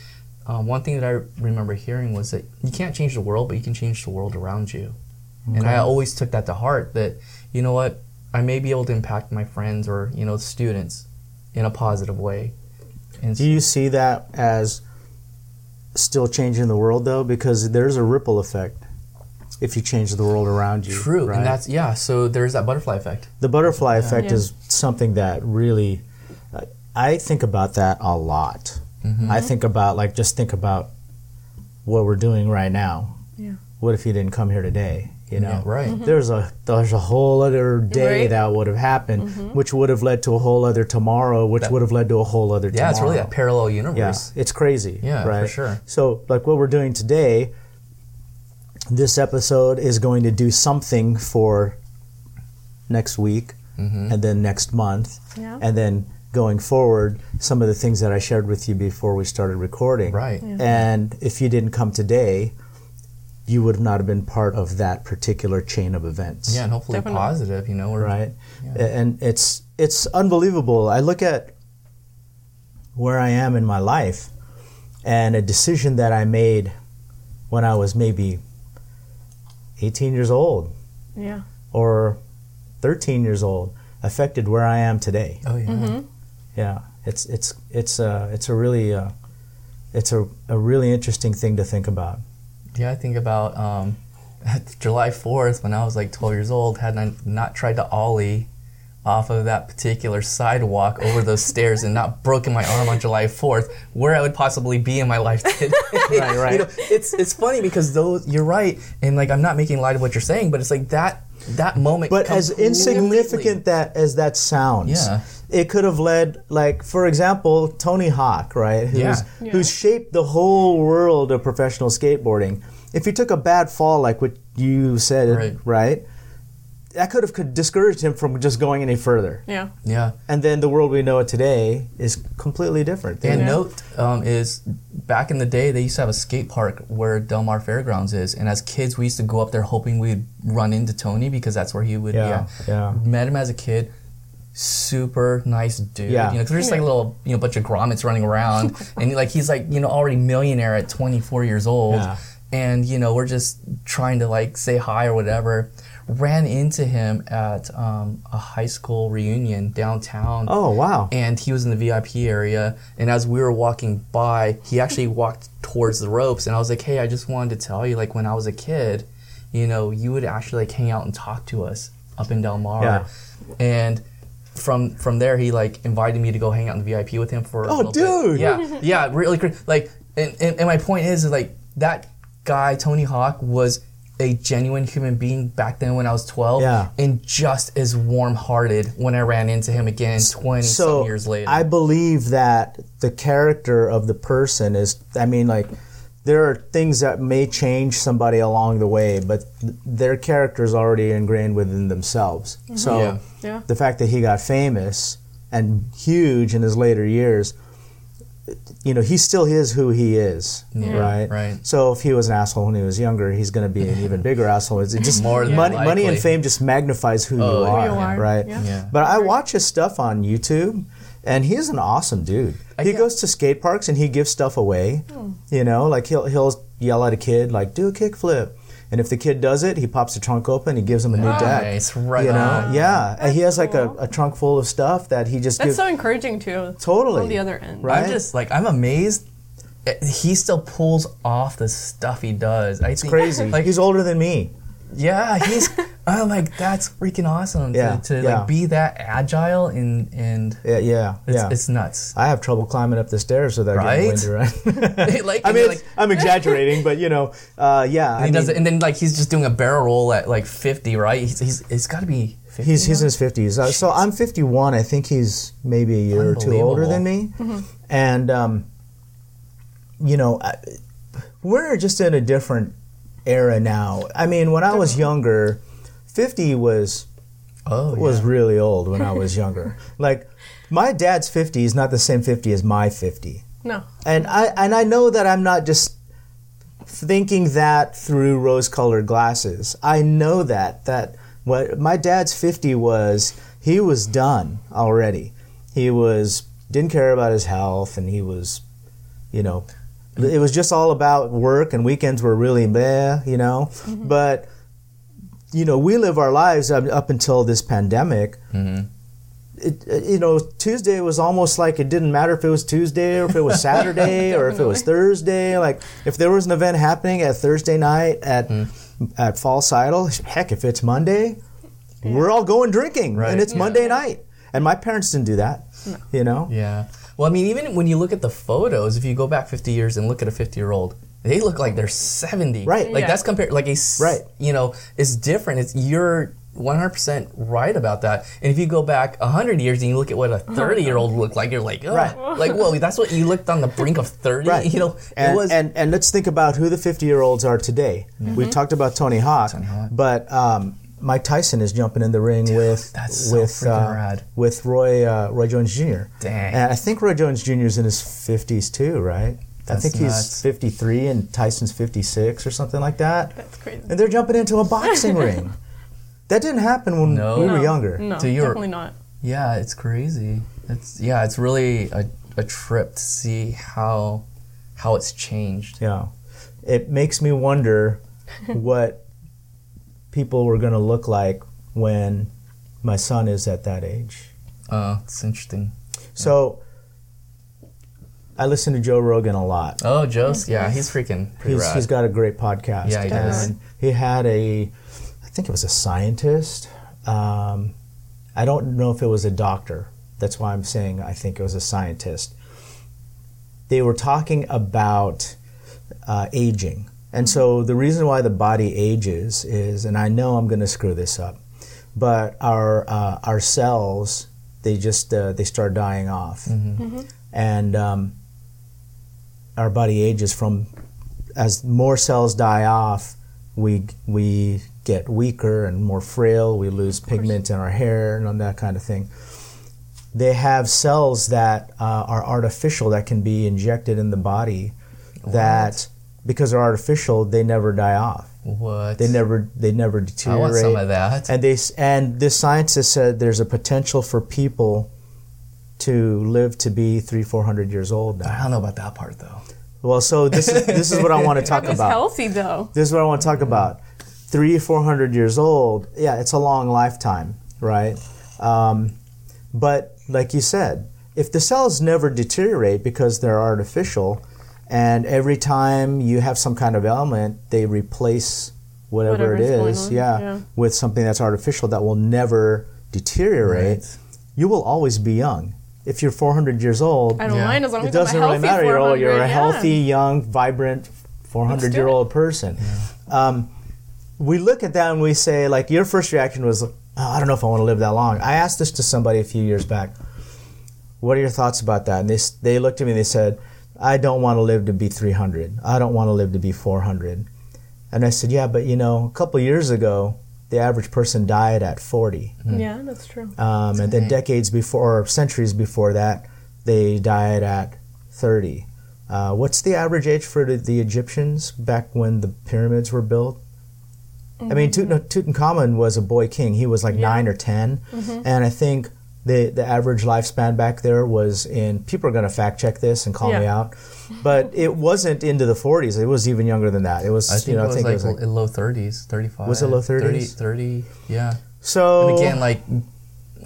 um, one thing that I remember hearing was that you can't change the world but you can change the world around you. And I always took that to heart that you know what I may be able to impact my friends or you know students in a positive way. And Do you see that as still changing the world though? Because there's a ripple effect if you change the world around you. true, right? and that's yeah. So there's that butterfly effect. the butterfly effect Yeah. is something that really uh, I think about that a lot. I think about like just think about what we're doing right now. Yeah. What if he didn't come here today? You know, Yeah, right. Mm-hmm. There's a there's a whole other day Right. that would have happened, which would have led to a whole other tomorrow, which That- would have led to a whole other Yeah, tomorrow. it's really a parallel universe. Yeah, it's crazy. Yeah, for right? sure. So, like what we're doing today, this episode is going to do something for next week Mm-hmm. and then next month. Yeah. And then going forward, some of the things that I shared with you before we started recording. Right. And if you didn't come today, you would not have been part of that particular chain of events. Yeah, and hopefully Definitely. positive. You know, we're, Right. Yeah. And it's it's unbelievable. I look at where I am in my life and a decision that I made when I was maybe 18 years old Yeah. or 13 years old affected where I am today. Oh yeah. Mm-hmm. Yeah, it's it's it's a it's a really uh, it's a, a really interesting thing to think about. Yeah, I think about um, July 4th when I was like 12 years old, had I not tried to ollie off of that particular sidewalk over those stairs and not broken my arm on July 4th, where I would possibly be in my life today. Right, right. You know, it's it's funny because those you're right, and like I'm not making light of what you're saying, but it's like that that moment. But as insignificant that as that sounds, Yeah. It could have led, like for example, Tony Hawk, right? Who's, Yeah. Yeah. who's shaped the whole world of professional skateboarding. If he took a bad fall, like what you said, Right. right, that could have discouraged him from just going any further. Yeah. Yeah. And then the world we know it today is completely different. And Yeah. note um, is back in the day they used to have a skate park where Del Mar Fairgrounds is, and as kids we used to go up there hoping we'd run into Tony because that's where he would. Yeah, yeah. Met him as a kid. Super nice dude. Yeah. You know, 'cause we're just like a little, you know, bunch of grommets running around, and like he's like, you know, already millionaire at 24 years old, Yeah. and you know, we're just trying to like say hi or whatever. Ran into him at um, a high school reunion downtown Oh wow! and he was in the VIP area. And as we were walking by, he actually walked towards the ropes, and I was like, "Hey, I just wanted to tell you, like when I was a kid, you know, you would actually like hang out and talk to us up in Del Mar." Yeah. And from from there, he like invited me to go hang out in the VIP with him for. a Oh, dude! Bit. Yeah, yeah, really. cra- Like, and, and, and my point is, is like that guy Tony Hawk was. A genuine human being back then when I was 12, Yeah. and just as warm hearted when I ran into him again 20 so years later. I believe that the character of the person is. I mean, like there are things that may change somebody along the way, but th- their character is already ingrained within themselves. Mm-hmm. So Yeah. Yeah. the fact that he got famous and huge in his later years. You know, he still is who he is, Yeah, right? right. So if he was an asshole when he was younger, he's going to be an even bigger asshole. It's just More than money, money and fame just magnifies who Oh, you yeah. are, Who you are, right? yeah. Yeah. But I watch his stuff on YouTube, and he's an awesome dude. I He get- goes to skate parks and he gives stuff away. Hmm. You know, like he'll he'll yell at a kid like, "Do a kickflip," and if the kid does it, he pops the trunk open. He gives him a new deck. Nice, right You know, on. yeah. And he has like a, cool. a trunk full of stuff that he just That's gives. so encouraging too. Totally. On the other end. Right. I'm just like I'm amazed. eh, He still pulls off the stuff he does. I it's think, crazy. Like, he's older than me. yeah, he's. I'm like that's freaking awesome. Yeah, To, to yeah. like be that agile and and Yeah, yeah, it's, yeah. it's nuts. I have trouble climbing up the stairs without Right? getting windy. Right? like I mean, like, I'm exaggerating, but you know, uh, yeah. I he does mean, it, and then like he's just doing a barrel roll at like 50, right? He's he's it's got to be 50. He's he's in his fifties. Uh, so I'm 51. I think he's maybe a year or two older than me. And um, you know, I, we're just in a different era now. I mean, when I was younger, 50 was oh was yeah. really old when I was younger. like my dad's 50 is not the same 50 as my 50. No. And I and I know that I'm not just thinking that through rose-colored glasses. I know that that what my dad's 50 was he was done already. He was didn't care about his health and he was you know it was just all about work and weekends were really meh, you know. Mm-hmm. But you know, we live our lives up, up until this pandemic mm-hmm. it, it- you know, Tuesday was almost like it didn't matter if it was Tuesday or if it was Saturday or if it was Thursday. Like if there was an event happening at Thursday night at mm. at False Idol, heck, if it's Monday, we're all going drinking Right. and it's Yeah. Monday night. And my parents didn't do that. You know, Yeah. Well, I mean, even when you look at the photos, if you go back 50 years and look at a 50 year old, they look like they're 70. Right. Like Yeah. that's compared, like a Right. you know, it's different. It's, you're 100% right about that. And if you go back 100 years and you look at what a 30 year old looked like, you're like, oh, Right. like, whoa, that's what you looked on the brink of 30? Right. You know, and, it was. and and let's think about who the 50 year olds are today. We talked about Tony Hawk, Hawk. but um, Mike Tyson is jumping in the ring with that's so with freaking rad. with Roy uh, Roy Jones Jr. Dang. And I think Roy Jones Jr. is in his 50s too, right? I That's think he's 53 and Tyson's 56 or something like that. That's crazy. And they're jumping into a boxing ring. That didn't happen when No. we were No, younger. No, So you're- definitely not. Yeah, it's crazy. It's yeah, it's really a, a trip to see how how it's changed. Yeah. It makes me wonder what people were going to look like when my son is at that age. Uh, it's interesting. So I listen to Joe Rogan a lot. Oh, Joe's yeah, he's freaking pretty He's, rad. he's got a great podcast. Yeah, he does. And he had a, I think it was a scientist. Um, I don't know if it was a doctor. That's why I'm saying I think it was a scientist. They were talking about uh, aging. And so the reason why the body ages is, and I know I'm going to screw this up, but our uh, our cells they just uh, they start dying off, and um, our body ages from as more cells die off, we we get weaker and more frail. We lose pigment in our hair and that kind of thing. They have cells that uh, are artificial that can be injected in the body. That because they're artificial, they never die off. what? They never they never deteriorate. I want some of that. And they and this scientist said there's a potential for people to live to be three four hundred years old I don't know about that part though. Well, so this is this is what I want to talk That about. healthy though. This is what I want to talk about. Three four hundred years old. Yeah, it's a long lifetime, right? Um, but like you said, if the cells never deteriorate because they're artificial, and every time you have some kind of ailment, they replace whatever it Whatever's going yeah, yeah. with something that's artificial that will never deteriorate. Right. You will always be young. If you're 400 years old, I don't Yeah. mind as long it as I'm a doesn't really matter. You're, all, you're a 400, yeah. healthy, young, vibrant, 400 year old person. Um, we look at that and we say, like, your first reaction was, oh, I don't know if I want to live that long. I asked this to somebody a few years back. What are your thoughts about that? And they, they looked at me and they said, I don't want to live to be 300. I don't want to live to be 400. And I said, Yeah, but you know, a couple years ago, the average person died at 40. Yeah, that's true. Um, and then decades before, or centuries before that, they died at 30. Uh, what's the average age for the, the Egyptians back when the pyramids were built? I mean, Tutankh- Tutankhamun was a boy king. He was like Yeah. nine or 10 and I think the the average lifespan back there was in. People are going to fact check this and call me out, but it wasn't into the 40s. It was even younger than that. It was, I think you know, it I was think like, it was like in low 30s, 35. Was it low 30, 30s? 30, yeah. so. And again, like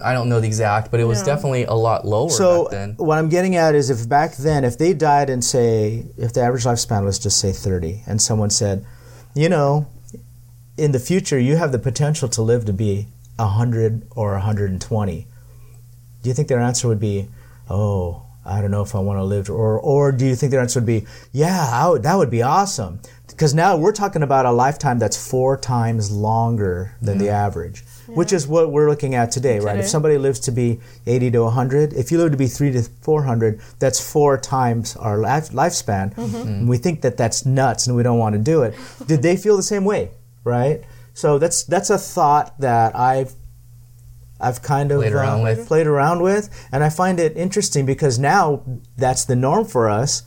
I don't know the exact, but it was Yeah. definitely a lot lower So back then. what I'm getting at is if back then, if they died and say, if the average lifespan was just say 30, and someone said, you know, in the future you have the potential to live to be 100 or 120, do you think their answer would be, oh, I don't know if I want to live, or or do you think their answer would be, yeah, I would, that would be awesome? Because now we're talking about a lifetime that's four times longer than the mm. average, which is what we're looking at today, right? If somebody lives to be 80 to 100, if you live to be 3 to 400, that's four times our life, lifespan. Mm-hmm. And we think that that's nuts and we don't want to do it. Did they feel the same way, right? So that's that's a thought that I've I've kind of Played around uh, with. played around with, and I find it interesting because now that's the norm for us,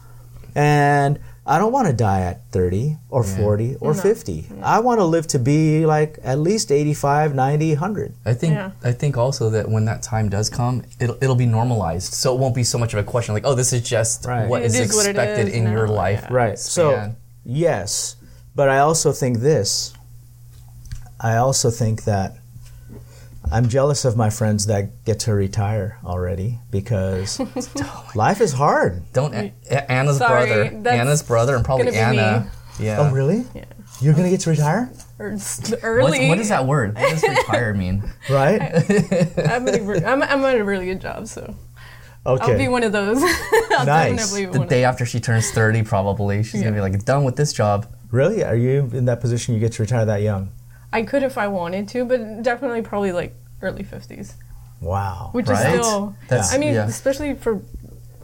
and I don't want to die at 30 or 40 or 50. I want to live to be like at least 85, 90, 100. I think Yeah. I think also that when that time does come, it'll it'll be normalized. So it won't be so much of a question like, oh, this is just Right. what It is is expected is in your life. yeah. Right. So, yes, but I also think this. I also think that I'm jealous of my friends that get to retire already because life is hard. Don't A- A- Anna's Sorry, brother, that's Anna's brother, and probably gonna be Anna. Yeah. Oh, really? Yeah. You're gonna get to retire, Or s- What's- early. what is that word? What does retire mean? right? I'm, in a, re- I'm, I'm at a really good job, so Okay. I'll be one of those. I'll Nice. definitely be The one day after she turns 30, probably. She's going to be like, done with this job. Really? Are you in that position? You get to retire that young? I could if I wanted to, but definitely probably like early 50s, Wow. which Right? is still. That's- I mean, yeah. especially for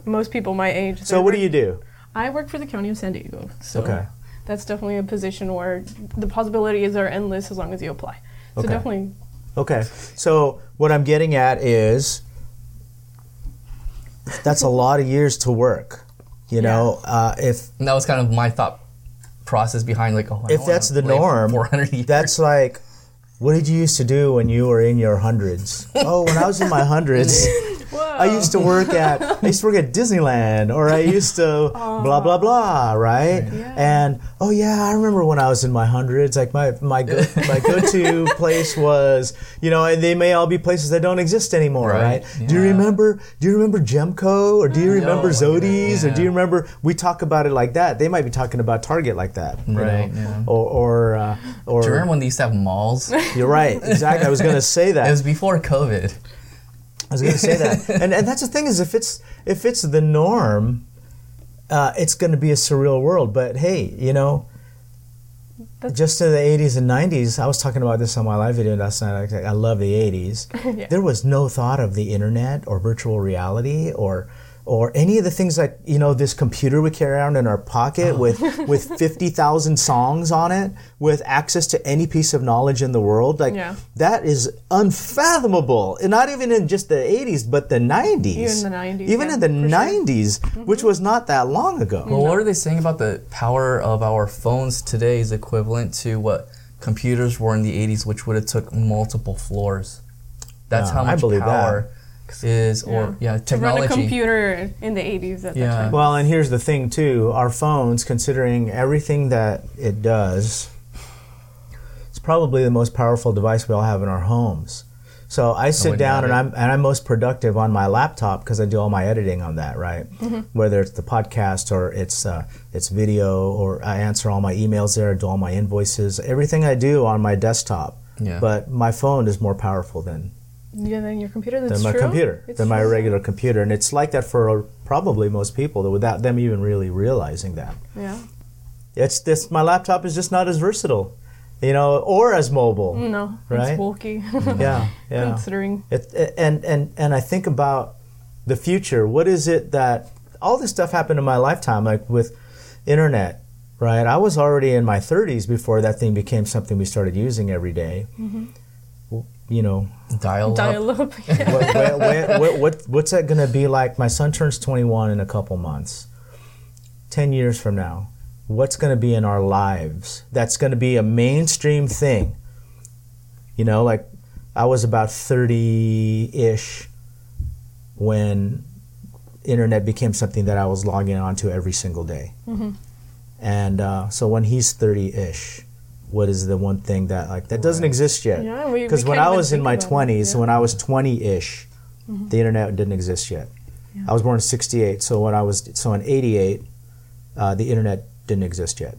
most people my age. So what do you do? I work for the county of San Diego. So Okay. That's definitely a position where the possibilities are endless as long as you apply. So Okay. definitely, Okay. So what I'm getting at is that's a lot of years to work. You know, uh, if And that was kind of my thought process behind, like, oh, I if that's the norm, 400 years. that's like, what did you used to do when you were in your hundreds? oh, when I was in my hundreds, I used to work at I used to work at Disneyland, or I used to blah blah blah, right? Yeah. And oh yeah, I remember when I was in my hundreds. Like my my go, my go to place was, you know, and they may all be places that don't exist anymore, right? Right, Do you remember? Do you remember Gemco, or do you remember look at it, Zody's, or do you remember? We talk about it like that. They might be talking about Target like that, Right, yeah. Or or uh, or Do you remember when they used to have malls? you're right, exactly. I was going to say that. It was before COVID. I was going to say that, and and that's the thing is if it's if it's the norm, uh, it's going to be a surreal world. But hey, you know, That's- just in the '80s and '90s, I was talking about this on my live video last night. I, I love the '80s. Yeah. There was no thought of the internet or virtual reality or or any of the things that you know this computer we carry around in our pocket oh. with with 50,000 songs on it with access to any piece of knowledge in the world like Yeah. that is unfathomable and not even in just the 80s but the 90s Even the 90s, even yeah, in the for sure. 90s mm-hmm. which was not that long ago Well, what are they saying about the power of our phones today is equivalent to what computers were in the 80s, which would have took multiple floors. That's Yeah, how I much power that. Power is, or yeah, To run a computer in the 80s at Yeah. that time. Well, and here's the thing too: our phones, considering everything that it does, it's probably the most powerful device we all have in our homes. So I sit wouldn't down and I'm and I'm most productive on my laptop because I do all my editing on that, right? Whether it's the podcast or it's uh, it's video or I answer all my emails there, do all my invoices, everything I do on my desktop. Yeah. But my phone is more powerful than Yeah, then your computer. That's than my true. computer, It's than my true. regular computer, and it's like that for probably most people, without them even really realizing that. Yeah. It's this. My laptop is just not as versatile, you know, or as mobile. No, Right? it's bulky. Yeah, yeah. Considering. It, and and and I think about the future. What is it that all this stuff happened in my lifetime, like with internet, right? I was already in my 30s before that thing became something we started using every day. W- You know, dial up. Dial up. Yeah. what, what, what, what, what, what's that going to be like? My son turns 21 in a couple months. 10 years from now, what's going to be in our lives? That's going to be a mainstream thing. You know, like I was about 30 ish when internet became something that I was logging onto every single day. And uh, so when he's 30 ish, what is the one thing that like that doesn't exist yet? Yeah, Because when I was in my about it, 20s, yeah. Mm-hmm. when I was 20 ish, the internet didn't exist yet. I was born in 68, so when I was so in 88, uh, the internet didn't exist yet.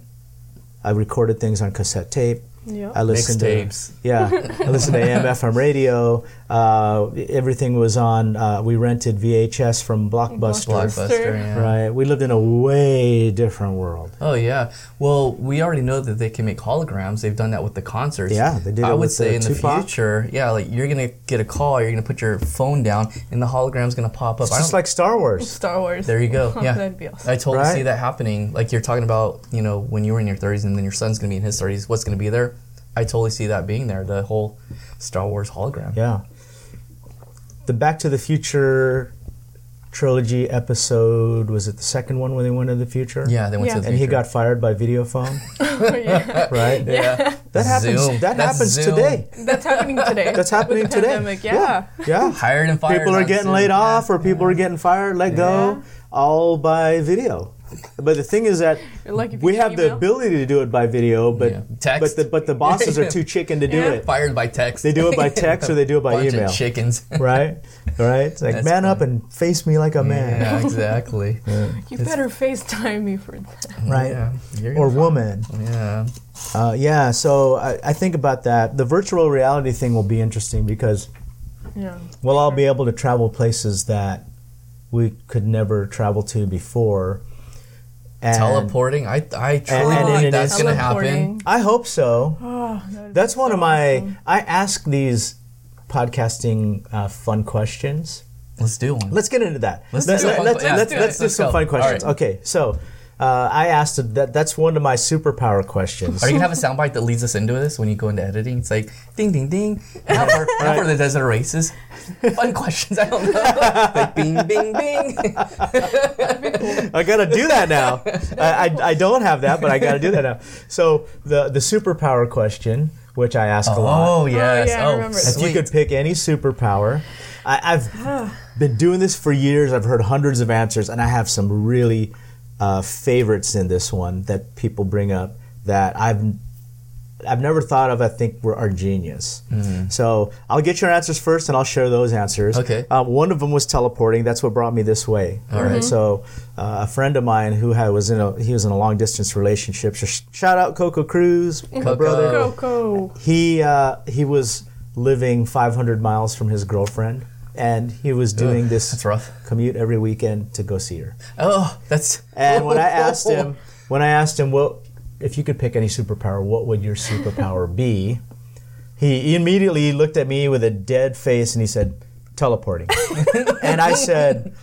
I recorded things on cassette tape. Yeah. I listened Mixtapes. to yeah, I listened to AM FM radio. Uh, everything was on. Uh, we rented VHS from Blockbuster. Blockbuster. Yeah. Right, we lived in a way different world. Oh yeah. Well, we already know that they can make holograms. They've done that with the concerts. Yeah, they did I it would with say the in the Tupac. future, yeah, like you're gonna get a call, you're gonna put your phone down, and the hologram's gonna pop up. It's I just like Star Wars. Star Wars. there you go. Yeah, That'd be awesome. I totally Right? see that happening. Like you're talking about, you know, when you were in your 30s and then your son's gonna be in his 30s. What's gonna be there? I totally see that being there. The whole Star Wars hologram. Yeah. The Back to the Future trilogy episode was it the second one when they went to the future? Yeah, they went Yeah. to the And he got fired by Videophone, oh, yeah. right? yeah. That happens. Zoom. That That's happens Zoom. today. That's happening today. That's happening with today. Pandemic. Yeah. Yeah. Hired and fired. People are getting Zoom. laid Yeah. off, or people are getting fired, let go, all by video. But the thing is that Like we get have the ability to do it by video, but Yeah. but Text. the but the bosses are too chicken to do Yeah. it. Fired by text. They do it by text or they do it by Bunch email. Of chickens. Right? Right? It's like That's man up and face me like a man. yeah, exactly. You better FaceTime me for that. Right? Yeah. Or woman. Yeah. Uh, yeah, so I, I think about that. The virtual reality thing will be interesting because Yeah. we'll all be able to travel places that we could never travel to before. And Teleporting. I I truly and believe an that's gonna happen. I hope so. Oh, That's one so of my. awesome. I ask these podcasting uh, fun questions. Let's do one. Let's get into that. Let's let's, do let, fun let's, yeah, let's, do it. let's do Let's some go. fun questions. right. Okay, so uh, I asked that that's one of my superpower questions. Are you gonna have a soundbite that leads us into this when you go into editing? It's like ding ding ding. Now for, now for the desert races. Fun questions. I don't know. like bing bing bing. I gotta do that now. I, I, I don't have that, but I gotta do that now. So the the superpower question, which I ask a lot, Oh yes. yeah, Oh, remember if you could pick any superpower, I, I've been doing this for years. I've heard hundreds of answers, and I have some really uh, favorites in this one that people bring up that I've I've never thought of. I think were are genius. So I'll get your answers first, and I'll share those answers. Okay. Uh, one of them was teleporting. That's what brought me this way. All right. So uh, a friend of mine who had was in a he was in a long distance relationship. So sh- shout out Coco Cruz, my brother Coco. he uh, he was living 500 miles from his girlfriend, and he was doing this commute every weekend to go see her. Oh, that's. And when I asked him, when I asked him, what if you could pick any superpower, what would your superpower be? He immediately looked at me with a dead face and he said, teleporting. and I said,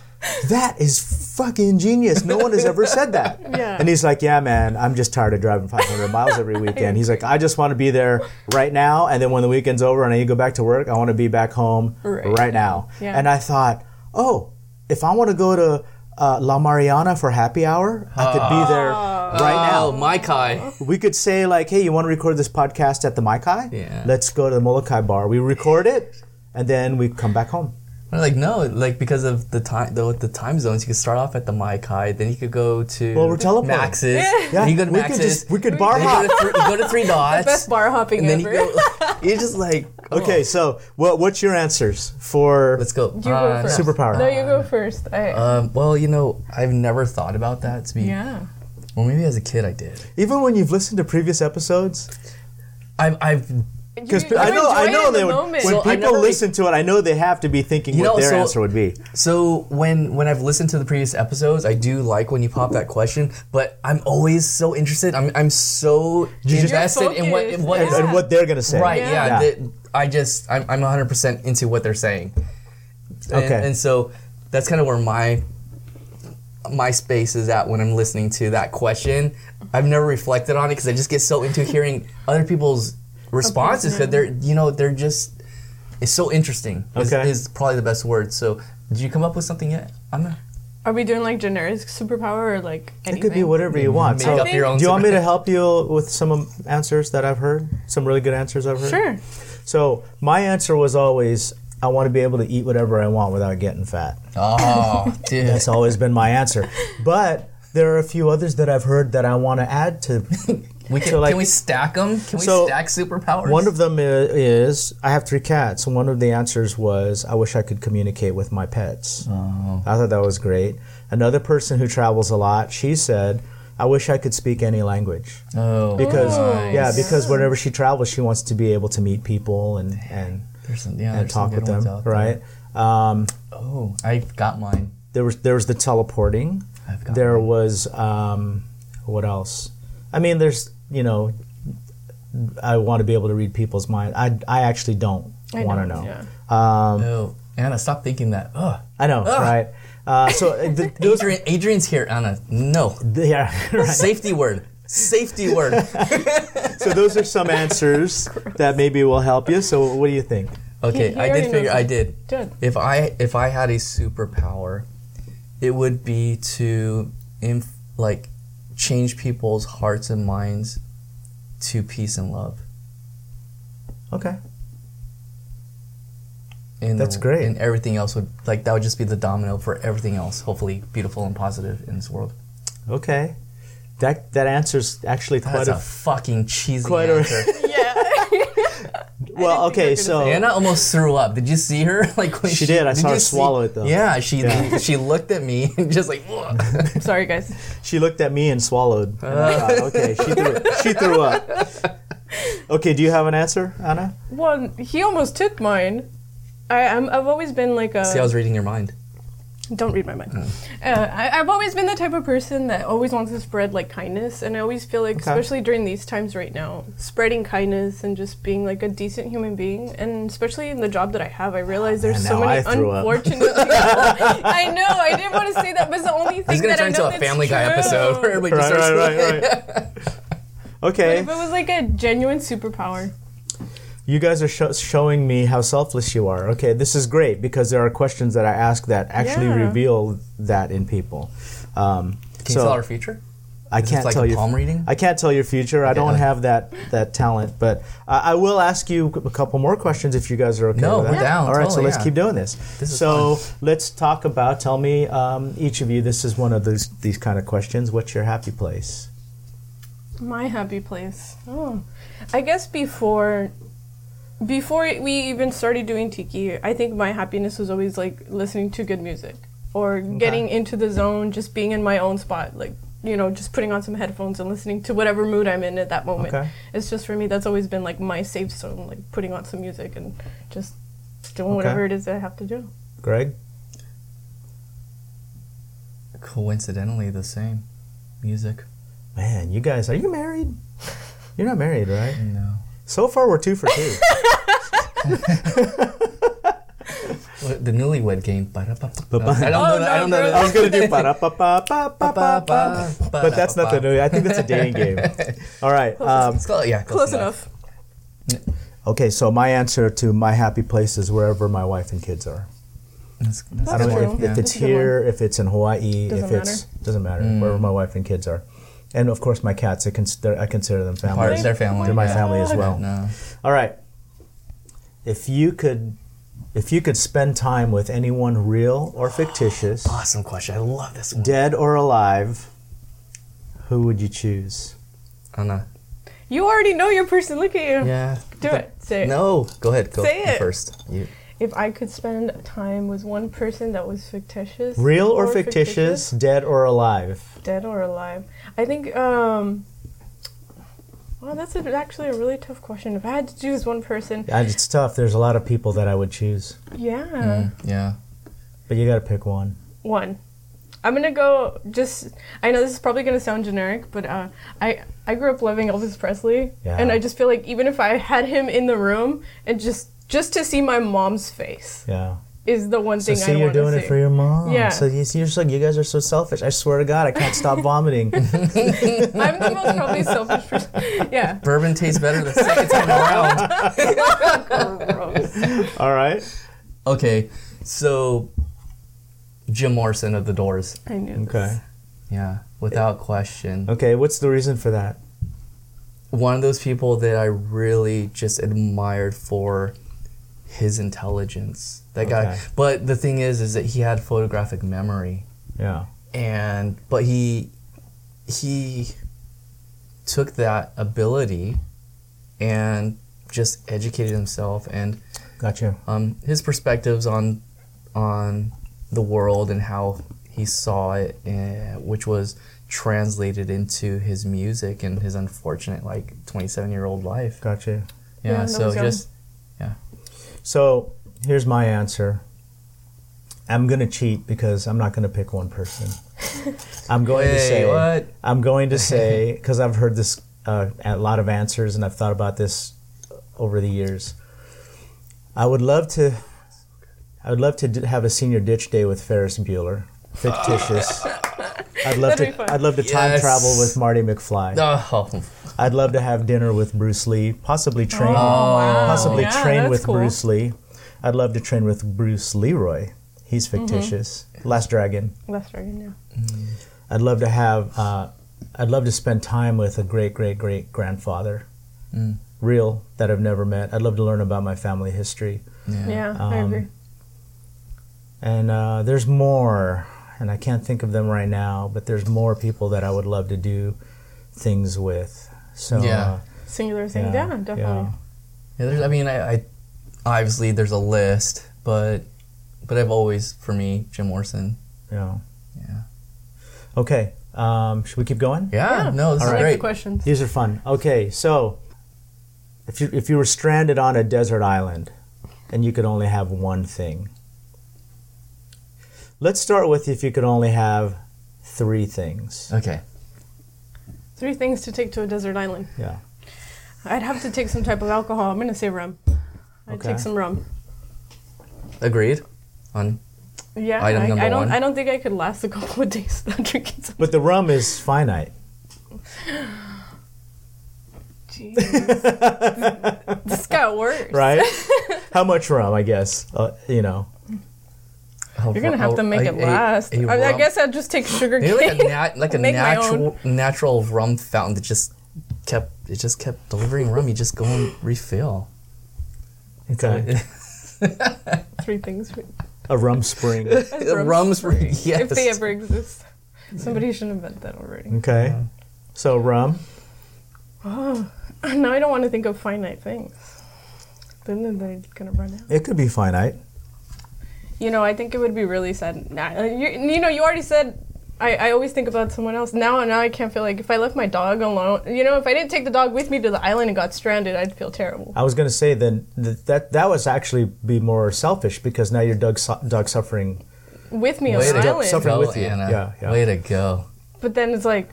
that is fucking genius. No one has ever said that. Yeah. And he's like, yeah, man, I'm just tired of driving 500 miles every weekend. He's like, I just want to be there right now. And then when the weekend's over and I need to go back to work, I want to be back home right, Right. now. Yeah. And I thought, oh, if I want to go to uh, La Mariana for happy hour, I could be there right now. Oh, my Kai. We could say like, "Hey, you want to record this podcast at the Mai-Kai? Yeah. Let's go to the Molokai bar. We record it, and then we come back home. I'm like no, like because of the time, the, the time zones. You could start off at the Mai-Kai, then you could go to Well, we're teleporting. Max's. Yeah, Then you go to we Max's. could just we could bar hop. go to, three, go to three dots. Best bar hopping and then you ever. go. You're just like Okay, so what what's your answers for Let's go. You go Uh, first. superpower? No, you go first. I, Um, well, you know, I've never thought about that to be. yeah. Well, maybe as a kid I did. even when you've listened to previous episodes? I've, I've Because I know I know they the would, moment. when So people never- listen to it, I know they have to be thinking You what know, their so- answer would be. So when when I've listened to the previous episodes, I do like when you pop that question, but I'm always so interested. I'm I'm so just- invested in what in what And, is and what they're gonna say. right. Yeah. Yeah, Yeah. that- I just I'm I'm 100 percent into what they're saying. And, Okay. and so that's kind of where my my space is at when I'm listening to that question. I've never reflected on it because I just get so into hearing other people's responses because they're you know they're just it's so interesting. Is, Okay. is probably the best word. So did you come up with something yet? I'm not. Are we doing like generic superpower or like It could be whatever you want. Make So, up your own. do you want me to help you with some answers that I've heard? Some really good answers I've heard. Sure. So my answer was always, I want to be able to eat whatever I want without getting fat. Oh, dude. That's always been my answer. But there are a few others that I've heard that I want to add to. We can, So, like- can we stack them? Can we So, stack superpowers? One of them i- is I have three cats. One of the answers was I wish I could communicate with my pets. Oh. I thought that was great. Another person who travels a lot, she said, I wish I could speak any language. Oh, Because nice. yeah, because whenever she travels, she wants to be able to meet people and and, some, yeah, and talk with them, ones out there. right? Um, Oh, I've got mine. there was there was the teleporting. I've got There mine. was um, what else? I mean, there's you know, I want to be able to read people's mind. I I actually don't I want to know, know. yeah. Um, Oh, Anna, stop thinking that. Ugh. I know, Ugh. right? Uh, so uh, the, those, Adrian, Adrian's here, Anna. No. yeah, right. Safety word. Safety word. So those are some answers that maybe will help you. So what do you think? Okay, He- he I did figure. I did. Good. If I if I had a superpower, it would be to inf- like change people's hearts and minds to peace and love. Okay. And That's great. And everything else would like that would just be the domino for everything else. Hopefully, beautiful and positive in this world. Okay. That that answers actually quite That's a a fucking cheesy quite a- answer. Yeah. Well. Okay, so Anna almost threw up. Did you see her? Like when She did. I saw you her swallow it, though. Yeah, she Yeah. she looked at me and just like. "Ugh." Sorry, guys. she looked at me and swallowed. And I uh. thought, okay, she threw she threw up. Okay, do you have an answer, Anna? Well, he almost took mine. I, I'm, I've always been like a. See, I was reading your mind. Don't read my mind. Uh, I, I've always been the type of person that always wants to spread like kindness, and I always feel like, Okay. especially during these times right now, spreading kindness and just being like a decent human being, and especially in the job that I have, I realize there's Man, so many I unfortunate people. I know. I didn't want to say that, but it's the only thing He's gonna that turn I into a that's Family Guy true. episode where everybody just Right, starts. right, right, right. But Okay, if it was like a genuine superpower, you guys are sho- showing me how selfless you are. Okay, this is great because there are questions that I ask that actually Yeah. reveal that in people. Um, Can so you tell our future? I Is can't like tell a you. palm reading? I can't tell your future. I don't Okay. have that that talent, but uh, I will ask you a couple more questions if you guys are okay. No, with that. we're down, All right, so let's yeah. keep doing this. This is so let's talk about. Tell me, um, each of you. This is one of those these kind of questions. What's your happy place? my happy place. Oh, I guess before before we even started doing tiki, I think my happiness was always like listening to good music or getting into the zone, just being in my own spot, like you know, just putting on some headphones and listening to whatever mood I'm in at that moment. Okay. It's just for me that's always been like my safe zone, like putting on some music and just doing Okay. whatever it is that I have to do. Greg. Coincidentally, the same. Music. Man, you guys, are you married? You're not married, right? No. So far, we're two for two. What, the newlywed game. Ba-da-ba-ba. Ba-ba. I don't Oh, know. that- I no, don't know. that- I was gonna do but that's not the new. I think that's a dating game. All right. Um, It's close, yeah, close, Close enough. okay, so my answer to my happy place is wherever my wife and kids are. That's, that's I don't know true. if, if Yeah. it's That's a good here, if it's in Hawaii, Doesn't if it's doesn't matter wherever my wife and kids are, and of course my cats. I consider I consider them family. Part of their family. They're my yeah. family as oh, well. No. All right. If you could, if you could spend time with anyone real or fictitious, Awesome question. I love this one. dead or alive, who would you choose? Anna. You already know your person. Look at you. Yeah. Do it. Say it. No. Go ahead. Go Say it. first. You. If I could spend time with one person that was fictitious, Real or, fictitious, dead or alive? dead or alive, I think. um Well, that's a, actually a really tough question. If I had to choose one person, Yeah, It's tough. There's a lot of people that I would choose, yeah, Mm, yeah. but you got to pick one. one. I'm gonna go. Just I know this is probably gonna sound generic, but uh, I I grew up loving Elvis Presley, Yeah. and I just feel like even if I had him in the room and just just to see my mom's face Yeah. Is the one So thing I see, you're want to doing see. it for your mom. Yeah. So you, you're so you guys are so selfish. I swear to God, I can't stop vomiting. I'm the most probably selfish person. Yeah. Bourbon tastes better the second time around. Gross. All right. Okay. So, Jim Morrison of the Doors. I knew. Okay. This. Yeah. Without question. Okay. What's the reason for that? one of those people that I really just admired for his intelligence. That guy. Okay. But the thing is, is that he had photographic memory, Yeah. and but he he took that ability and just educated himself and Gotcha. um, his perspectives on on the world and how he saw it, uh, which was translated into his music and his unfortunate like 27 year old life. Gotcha. Yeah, Yeah, so just yeah. So here's my answer. I'm gonna cheat because I'm not gonna pick one person. I'm going to say what? I'm going to say because I've heard this uh, a lot of answers and I've thought about this over the years. I would love to. I would love to d- have a senior ditch day with Ferris Bueller, fictitious. I'd love That'd be to. I'd love to time travel with Marty McFly. oh, I'd love to have dinner with Bruce Lee, possibly train, Oh, wow. possibly Yeah, train with cool. Bruce Lee. I'd love to train with Bruce Leroy. He's Mm-hmm. fictitious. Last Dragon. Last dragon, yeah. I'd love to have. Uh, I'd love to spend time with a great great great grandfather, Mm. real that I've never met. I'd love to learn about my family history. yeah. Yeah, I Um, agree. And uh, there's more, and I can't think of them right now. But there's more people that I would love to do things with. So Yeah. uh, Singular thing, yeah, definitely. yeah. Yeah, there's, I mean, I, I obviously there's a list, but but I've always for me Jim Morrison. Yeah. Yeah. Okay. Um, should we keep going? Yeah. No, this All is right. I like the great. questions. These are fun. Okay, so if you if you were stranded on a desert island and you could only have one thing, Let's start with if you could only have three things. Okay. Three things to take to a desert island. Yeah. I'd have to take some type of alcohol. I'm gonna say rum. I'd Okay. take some rum. Agreed. On Yeah, Item I, number I don't. one. I don't think I could last a couple of days without drinking some. But the rum is finite. Jeez. this got worse. Right? How much rum, I guess? Uh, you know. You're gonna have to make it last. I, I guess I'd just take sugar Maybe like a cane. nat, like a Make my natural natural rum fountain that just kept it just kept delivering rum. You just go and refill. Okay. Three things. A rum spring. A rum Rum's spring, yes. If they ever exist. Somebody should invent that already. Okay. So rum. Oh, now I don't want to think of finite things. Then they're gonna run out. It could be finite. You know, I think it would be really sad. Nah, You, you know, you already said. I, I always think about someone else. Now, now I can't feel like if I left my dog alone. You know, if I didn't take the dog with me to the island and got stranded, I'd feel terrible. I was going to say then that, that that was actually be more selfish because now your dog su- dog suffering. With me Way on the island. suffer- go, with you. Anna. Yeah, yeah. Way to go. But then it's like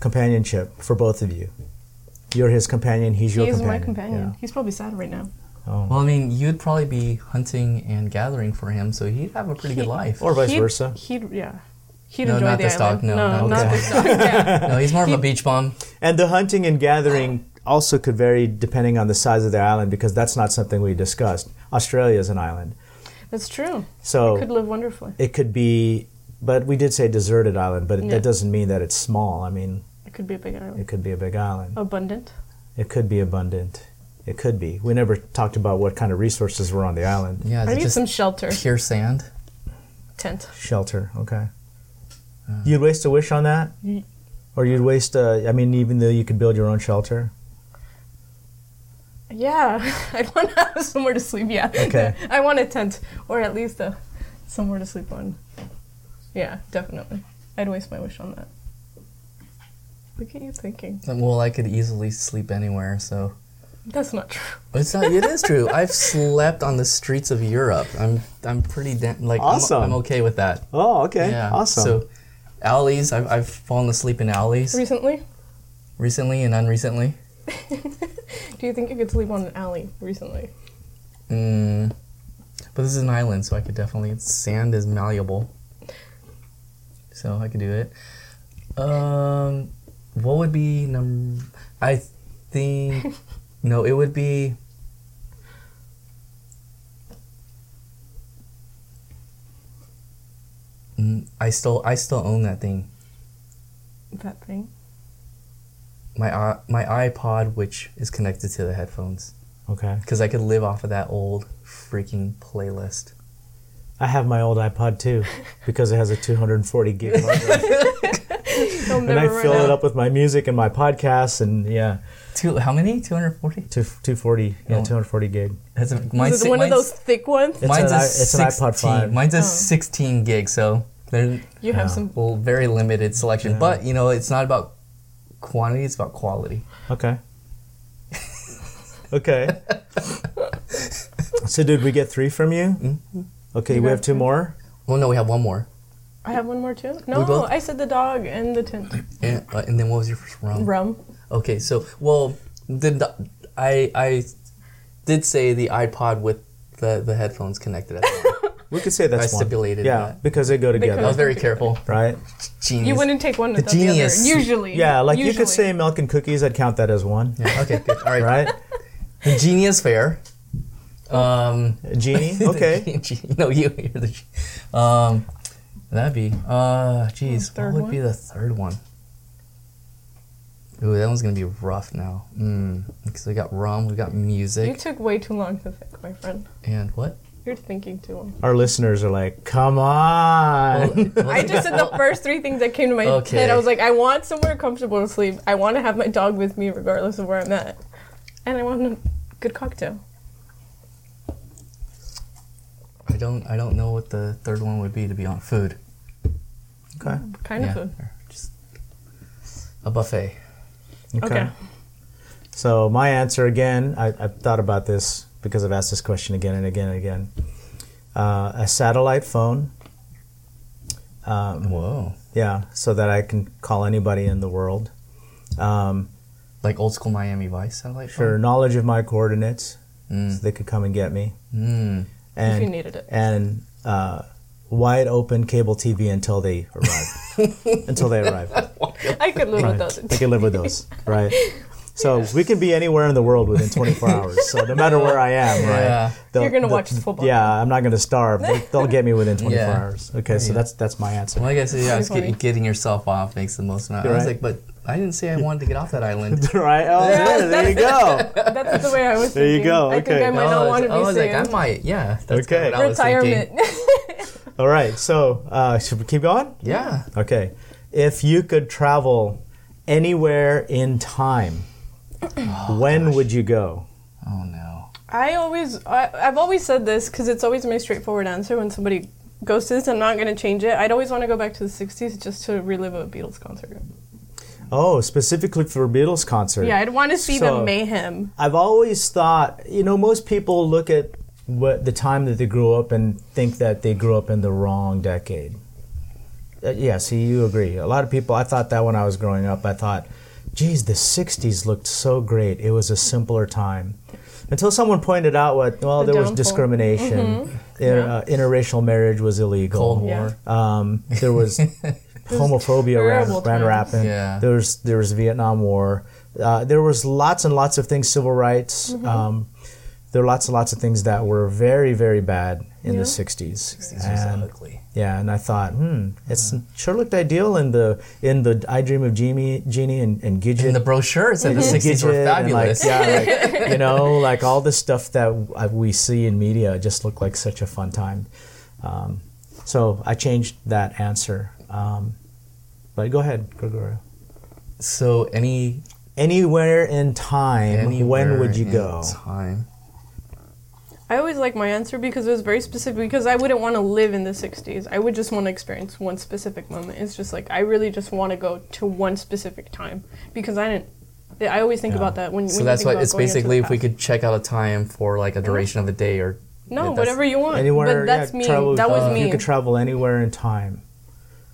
companionship for both of you. You're his companion. He's your companion. he's my companion. Yeah. He's probably sad right now. Oh. Well, I mean, you'd probably be hunting and gathering for him, so he'd have a pretty good life. Or vice He'd- versa. He'd yeah. He'd No, enjoy not the this dog. island. No, no, no. not Okay. this dog. Yeah. no, he's more of a beach bum. And the hunting and gathering also could vary depending on the size of the island because that's not something we discussed. Australia is an island, That's true. so it Could live wonderfully. it could be. But we did say deserted island, but Yeah. that doesn't mean that it's small. I mean, It could be a big island. it could be a big island. Abundant. It could be abundant. It could be. We never talked about what kind of resources were on the island. Yeah, is I need just some shelter. pure sand. Tent. Shelter. Okay. Uh-huh. You'd waste a wish on that, mm. or you'd waste. A, I mean, even though you could build your own shelter. Yeah, I'd want to have somewhere to sleep. Yeah. Okay. I want a tent, or at least a somewhere to sleep on. Yeah, definitely. I'd waste my wish on that. Look at you thinking. Uh, well, I could easily sleep anywhere, so That's not true. it's not. It is true. I've slept on the streets of Europe. I'm I'm pretty da- like I'm- Awesome. I'm, okay with that. Oh, okay. Yeah. Awesome. So, alleys. I've I've fallen asleep in alleys Recently, recently and unrecently. do you think you could sleep on an alley recently? Mm, but this is an island, so I could definitely. Sand is malleable, so I could do it. Um, what would be number? I think no, it would be. I still I still own that thing. That thing. My i- my iPod, which is connected to the headphones, okay. because I could live off of that old freaking playlist. I have my old iPod too because it has a 240 gig hard and I never run fill it up with my music and my podcasts and yeah, Two how many? Two hundred forty. two, 240 yeah, Oh. 240 gig. That's a, Is it one of those thick ones? It's mine's an a i- it's an iPod 5. Mine's a Oh. 16 gig, so they're You have Yeah. some. well, very limited selection. Yeah. But you know, it's not about quantity; it's about quality. Okay. okay. so did we get three from you? Mm-hmm. Okay, You we have two two. more. Well, no, we have one more. I have one more too. No, both- I said the dog and the tent. And, uh, and then what was your first round? Rum. Okay, so well, did the, I I did say the iPod with the the headphones connected at the end. We could say that's I one. stipulated Yeah, that. because they go together, I was very careful. right? Genius. You wouldn't take one The without the, other. genius. Usually. Yeah, like you could say milk and cookies. I'd count that as one, Yeah, okay, good. All right. right? The genius fair. Um, Genie. Okay. no, you. You're the. ge- Um, that'd be. Uh, geez, Third what would one? be the third one? Ooh, that one's gonna be rough now. Mm, because we got rum, we got music. You took way too long to think, my friend. and what? You're thinking too long. Our listeners are like, come on. I just said the first three things that came to my Okay. head. I was like, I want somewhere comfortable to sleep. I want to have my dog with me regardless of where I'm at. And I want a good cocktail. I don't. I don't know what the third one would be to be on food. okay. Kind yeah, of food. or just a buffet. Okay. So my answer again, I, I've thought about this because I've asked this question again and again and again. Uh, a satellite phone Um, Whoa. yeah, so that I can call anybody in the world. Um, Like old school Miami Vice satellite for knowledge of my coordinates, Mm. so they could come and get me. Mm. And, if you needed it. and uh, wide open cable TV until they arrive. until they arrive. I could live Right. with those. I can live with those, right? So we can be anywhere in the world within 24 hours. So no matter where I am, right? Yeah. they'll- You're gonna watch the football. Yeah, I'm not going to starve. They, they'll get me within 24 Yeah. hours. Okay, so that's that's my answer. Well, I guess yeah, it's Pretty get, funny. getting yourself off makes the most amount. I was like, but I didn't say I wanted to get off that island. right? Oh, yeah, there you go. That's the way I was There you thinking. go, I think okay. I might I not was, want to be I was like. I might, yeah. That's Okay. Kind of what I was thinking. Retirement. All right, so uh, should we keep going? Yeah. Okay. If you could travel anywhere in time, when would you go? Oh no. I always, I, I've always said this because it's always my straightforward answer when somebody goes to this. I'm not going to change it. I'd always want to go back to the '60s just to relive a Beatles concert. Oh, specifically for a Beatles concert. Yeah, I'd want to see So- the mayhem. I've always thought, you know, most people look at what the time that they grew up and think that they grew up in the wrong decade. Uh, yeah, see, you agree. A lot of people, I thought that when I was growing up, I thought, geez, the 60s looked so great. It was a simpler time. Until someone pointed out what, well, The there was downfall. discrimination. Inter- uh, interracial marriage was illegal. Cold Yeah. War. Um, there was homophobia ran, ran rampant. Yeah. There was there was Vietnam War. Uh, there was lots and lots of things, civil rights. Mm-hmm. Um, there were lots and lots of things that were very very bad in Yeah. the '60s. These are And, so ugly. yeah, and I thought, hmm, it's sure looked ideal in the in the I Dream of Jeannie, Jeannie and, and Gidget. In the brochure, it said the 60s were Gidget and, like, fabulous. yeah, like, you know, like all the stuff that uh, we see in media just looked like such a fun time. Um, so I changed that answer. Um, but go ahead, Gregorio. So any Anywhere in time, anywhere when would you in go? Time. I always like my answer because it was very specific. Because I wouldn't want to live in the '60s. I would just want to experience one specific moment. It's just like I really just want to go to one specific time because I didn't. I always think Yeah. about that when. So when that's you think what about it's going into the basically if we could check out a time for like a duration of a day or No, that's- whatever you want. Anywhere, but that's yeah, me. travel- that was uh, me. You could travel anywhere in time.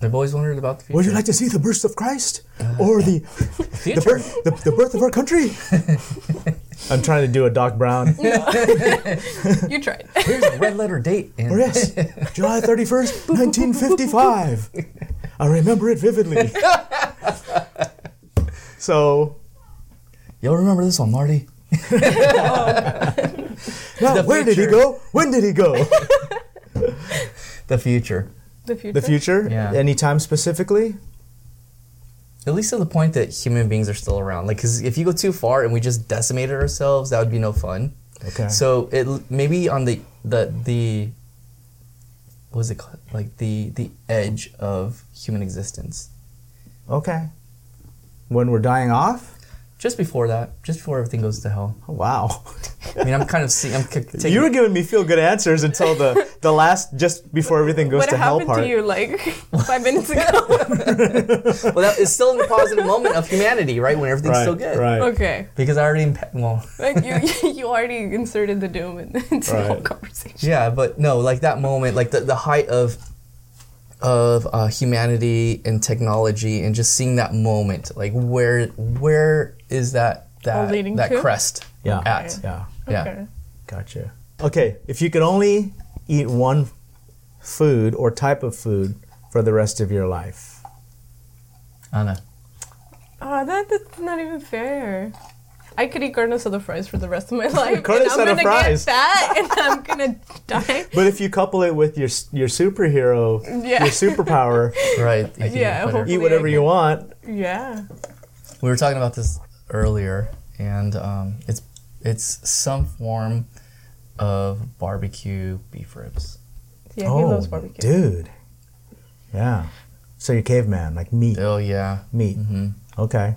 I've always wondered about the future. Would you like to see the birth of Christ or the the birth the, the birth of our country? I'm trying to do a Doc Brown. you tried. Here's a red letter date. And Oh, yes, July 31st, 1955. I remember it vividly. So, You'll remember this one, Marty. now, The where did he go? When did he go? The future. The future. The future? Yeah. Anytime specifically? At least to the point that human beings are still around. Like, because if you go too far and we just decimated ourselves, that would be no fun. Okay. So it maybe on the the the what was it called? Like the the edge of human existence. Okay. When we're dying off? Just before that, just before everything goes to hell. Oh, wow. I mean, I'm kind of seeing. I'm c- taking. You were giving me feel good answers until the, the last, just before everything goes what to hell What happened to you like five minutes ago? well, that is still in the positive moment of humanity, right? When everything's Right, still good. right. okay. Because I already impa- well, Like you, you already inserted the doom in- into the whole conversation. yeah, but no, like that moment, like the, the height of of uh, humanity and technology, and just seeing that moment, like where where is that that that to? crest Yeah. at? Yeah. Yeah. Okay. Gotcha. Okay, if you could only eat one food or type of food for the rest of your life, Anna. Oh, that, that's not even fair. I could eat carne asada fries for the rest of my life. Carne and I'm gonna fries. get fat and I'm gonna die. but if you couple it with your your superhero, Yeah. your superpower, Right. you Yeah, eat eat whatever you want. Yeah. We were talking about this earlier, and um, it's it's some form of barbecue beef ribs. Yeah, he oh, loves barbecue. dude. Yeah. So you're caveman, like meat, Oh yeah. meat. hmm Okay.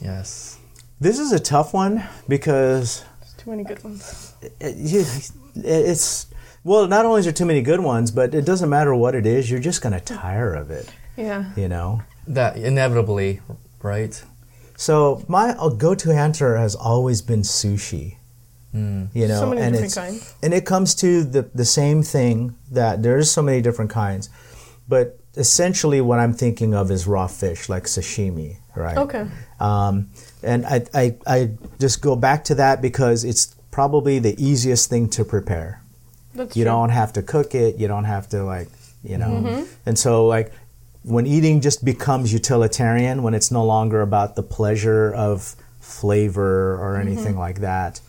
Yes. This is a tough one because There's too many good ones. it, you- it's well, not only is there too many good ones, but it doesn't matter what it is, you're just gonna tire of it. Yeah. You know. That inevitably, right? So my uh, go-to answer has always been sushi. Mm. You know, so many and different it's kinds. and it comes to the the same thing that there's so many different kinds, but essentially what I'm thinking of is raw fish, like sashimi, right? Okay. Um, and I, I, I just go back to that because it's probably the easiest thing to prepare. That's You true. don't have to cook it. You don't have to like, you know. Mm-hmm. And so like when eating just becomes utilitarian, when it's no longer about the pleasure of flavor or mm-hmm. anything like that,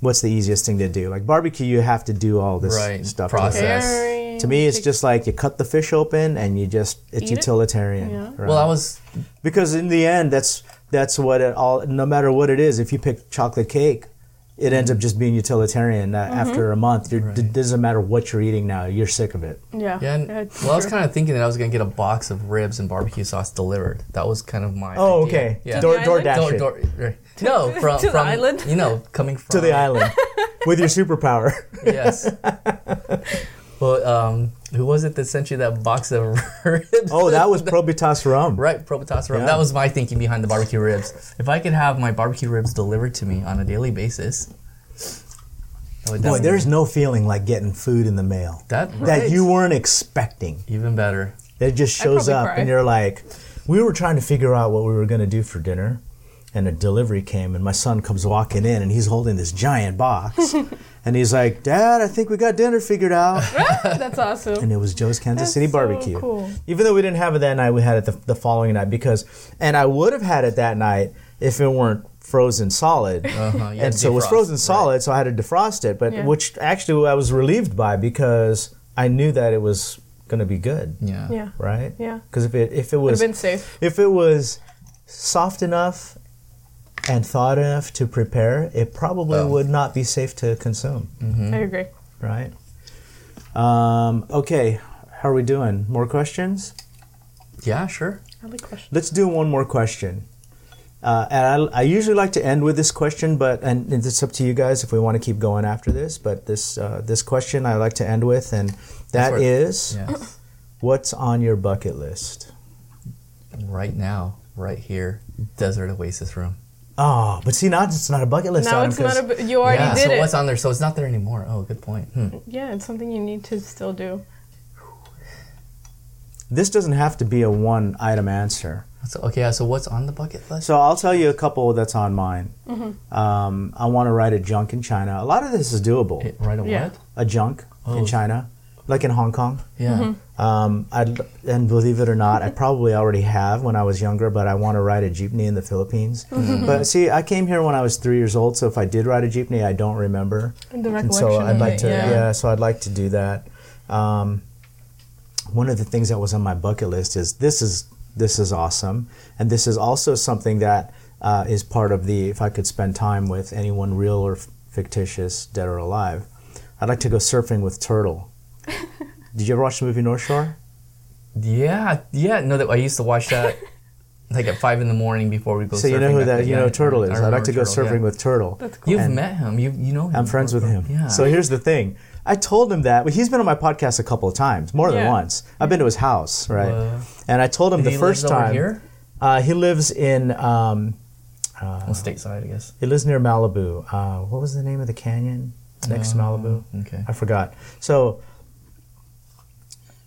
what's the easiest thing to do? Like barbecue, you have to do all this Right, stuff. process. Preparing, To me, it's just like you cut the fish open and you just it's Eat it? utilitarian. Yeah. right? Well, I was because in the end, that's that's what it all. No matter what it is, if you pick chocolate cake, it ends up just being utilitarian. Uh, Mm-hmm. After a month, you're, Right. it doesn't matter what you're eating now. You're sick of it. Yeah. yeah. And, it's well, I was kind of thinking that I was gonna get a box of ribs and barbecue sauce delivered. That was kind of my. Oh, idea. okay. Yeah. Door, the door dash Door- door- right. no, from To the from island? you know coming from to the island with your superpower. Yes. well, um, who was it that sent you that box of ribs? Oh, that was Probitas rum. Right, Probitas rum. Yeah. That was my thinking behind the barbecue ribs. If I could have my barbecue ribs delivered to me on a daily basis, Boy, there's no feeling like getting food in the mail that that you weren't expecting. even better. It just shows up, cry. and you're like, we were trying to figure out what we were going to do for dinner, and a delivery came, and my son comes walking in, and he's holding this giant box, and he's like, "Dad, I think we got dinner figured out." That's awesome. and it was Joe's Kansas That's City so barbecue. cool. Even though we didn't have it that night, we had it the, the following night because, and I would have had it that night if it weren't frozen solid. Uh-huh, and to so it was defrost, frozen right. solid, so I had to defrost it. But Yeah. which actually I was relieved by because I knew that it was going to be good, Yeah. Yeah. right? Yeah. Because if it if it Would was have been safe. if it was soft enough and thought enough to prepare, it probably Oh. would not be safe to consume, Mm-hmm. I agree. right? Um, okay, how are we doing? More questions? Yeah, sure. I like questions. Let's do one more question. Uh, and I, I usually like to end with this question, but and it's up to you guys if we want to keep going after this. But this uh, this question I like to end with, and that for it. is, Yes. what's on your bucket list? right now, right here, desert oasis room. Oh, but see, now it's not a bucket list. Now item it's not 'cause- a. bu- You already yeah. did so it. what's on there? So it's not there anymore. Oh, good point. Hmm. yeah, it's something you need to still do. This doesn't have to be a one item answer. So, okay. Yeah, so what's on the bucket list? So I'll tell you a couple that's on mine. Mm-hmm. Um, I want to write a junk in China. A lot of this is doable. It- right away. Yeah. A junk Oh. in China, like in Hong Kong. Yeah. Mm-hmm. Um, I'd, and believe it or not, I probably already have when I was younger, but I want to ride a jeepney in the Philippines. Mm-hmm. But see, I came here when I was three years old, so if I did ride a jeepney, I don't remember. And the And so I'd like to, yeah. yeah. so I'd like to do that. Um, one of the things that was on my bucket list is this is this is awesome, and this is also something that uh, is part of the. If I could spend time with anyone real or f- fictitious, dead or alive, I'd like to go surfing with Turtle. Did you ever watch the movie North Shore? Yeah. Yeah. No, that I used to watch that like at five in the morning before we go. So you surfing know who that you know Turtle I is. I'd like to go Turtle, surfing yeah. with Turtle. That's cool. You've And- met him. You you know him. I'm friends with him. Yeah. So here's the thing. I told him that. Well, he's been on my podcast a couple of times, more than Yeah. once. I've been to his house, right? Uh, and I told him he the lives first over time. here. Uh, he lives in. Um, Well, stateside, I guess. he lives near Malibu. Uh, what was the name of the canyon next to Malibu? Okay. I forgot. So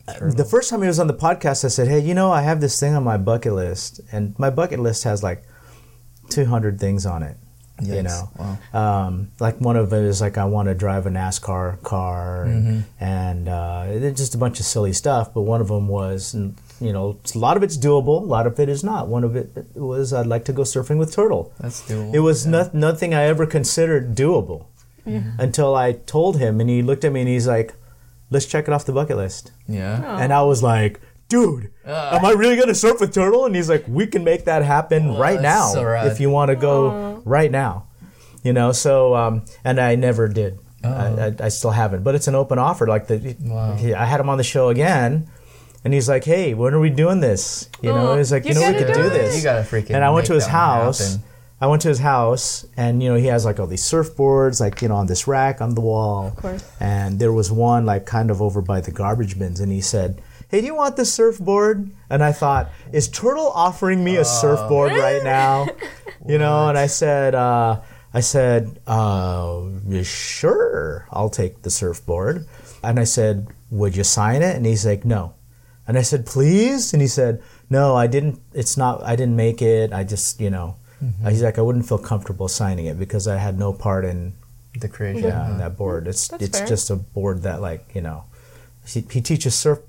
the first time he was on the podcast, I said, "Hey, you know, I have this thing on my bucket list, and my bucket list has like 200 things on it. You know, Wow. um, like one of it is like I want to drive a NASCAR car, and, and uh, it's just a bunch of silly stuff. But one of them was, you know, a lot of it's doable, a lot of it is not. One of it was I'd like to go surfing with Turtle. That's doable. It was not, nothing I ever considered doable until I told him, and he looked at me and he's like, "Let's check it off the bucket list." Yeah. Oh. And I was like, "Dude, Uh. am I really gonna surf with Turtle?" And he's like, "We can make that happen right now so if you want to go right now." You know, so um, and I never did. I, I, I still haven't, but it's an open offer. Like the, Wow. he- I had him on the show again, and he's like, "Hey, when are we doing this?" You know, Oh, he's like, "You, you know, we gotta could do do this." You gotta freaking. and I went to his house. happen. I went to his house, and you know he has like all these surfboards, like you know on this rack on the wall. Of course. And there was one like kind of over by the garbage bins, and he said, "Hey, do you want this surfboard?" And I thought, "Is Turtle offering me a surfboard right now?" You know, and I said, uh, "I said, uh, sure, I'll take the surfboard." And I said, "Would you sign it?" And he's like, "No." And I said, please? And he said, no, I didn't, it's not, I didn't make it. I just, you know, Mm-hmm. he's like, I wouldn't feel comfortable signing it because I had no part in, The creation. yeah, in that board. It's, That's it's fair. just a board that like, you know, he, he teaches surf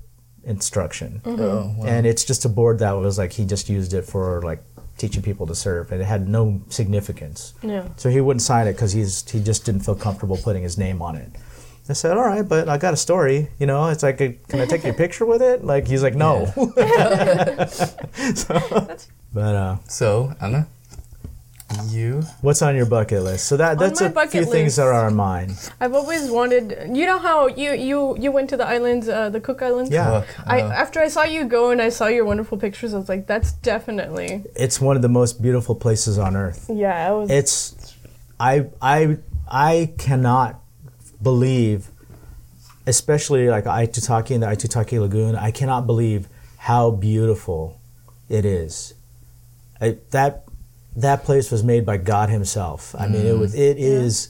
instruction. Mm-hmm. Oh, wow. And it's just a board that was like, he just used it for like teaching people to surf and it had no significance. Yeah. So he wouldn't sign it because he's he just didn't feel comfortable putting his name on it. I said, "All right, but I got a story. You know, it's like, can I take your picture with it?" Like he's like, "No." so, but uh, So, Anna, you what's on your bucket list? So that that's a bucket few things that are on mine. I've always wanted. You know how you you you went to the islands, uh, the Cook Islands. Yeah. cook. I uh, after I saw you go and I saw your wonderful pictures, I was like, that's definitely. It's one of the most beautiful places on earth. Yeah, I was. It's I I I cannot believe, especially like Aitutaki and the Aitutaki Lagoon. I cannot believe how beautiful it is. I, that that place was made by God Himself. I mean, it was it is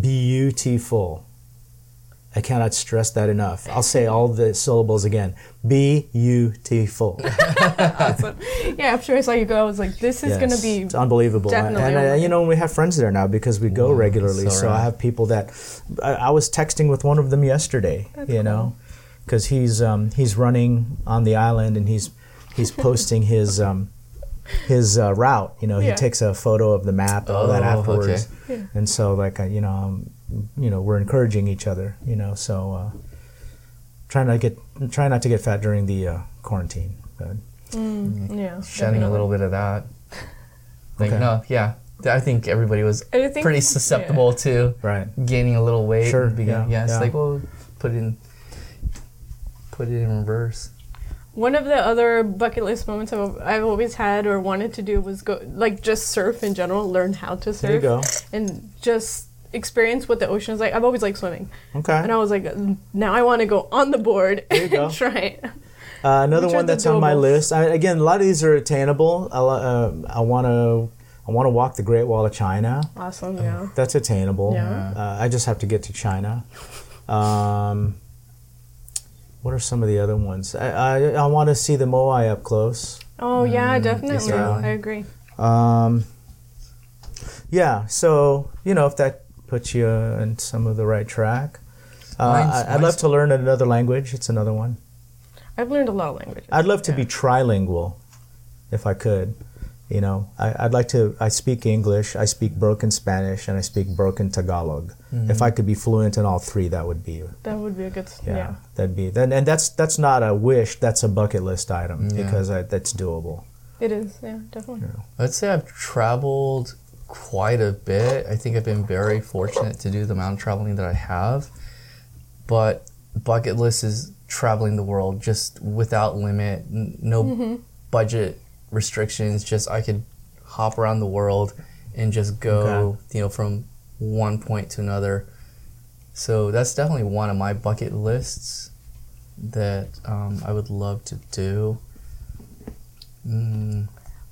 beautiful. I cannot stress that enough. I'll say all the syllables again. Beautiful. awesome. Yeah, after I saw you go, I was like, this is Yes, gonna be. it's unbelievable. definitely and uh, over. you know, we have friends there now because we go regularly. so So, I have people that I, I was texting with one of them yesterday. you know, because he's um, he's running on the island and he's he's posting his um, his uh, route. You know, he takes a photo of the map and all that Oh, afterwards. okay. Yeah. And so, like, uh, you know, um, you know, we're encouraging each other. You know, so uh, try not to get try not to get fat during the uh, quarantine. But, Mm, yeah. shedding a little bit of that. Like, Okay. no, yeah. I think everybody was think- pretty susceptible to right. gaining a little weight. Sure, beginning. yeah, Yeah, it's yeah. like, well, put it in, put it in reverse. One of the other bucket list moments I've, I've always had or wanted to do was go like just surf in general, learn how to surf, There you go. and just experience what the ocean is like. I've always liked swimming, Okay. and I was like, now I want to go on the board and go. try it. Uh, another one that's on my list. I, again, a lot of these are attainable. I, uh, I want to. I want to walk the Great Wall of China. Awesome, yeah. That's attainable. Yeah. Uh, I just have to get to China. Um, what are some of the other ones? I, I, I want to see the Moai up close. Oh yeah, definitely. yeah. I agree. Um, yeah, so you know if that puts you in some of the right track. Uh, Mine's- I, I'd love to learn another language. It's another one. I've learned a lot of languages. I'd love to yeah. be trilingual, if I could. You know, I, I'd like to. I speak English, I speak broken Spanish, and I speak broken Tagalog. Mm-hmm. If I could be fluent in all three, that would be That would be a good. yeah, Yeah. that'd be. Then and that's that's not a wish. That's a bucket list item Yeah. because I, that's doable. it is. Yeah, definitely. I'd say I've traveled quite a bit. I think I've been very fortunate to do the amount of traveling that I have. But bucket list is traveling the world just without limit, n- no mm-hmm. budget restrictions. Just I could hop around the world and just go, Okay. you know, from one point to another. So that's definitely one of my bucket lists that um, I would love to do. Mm,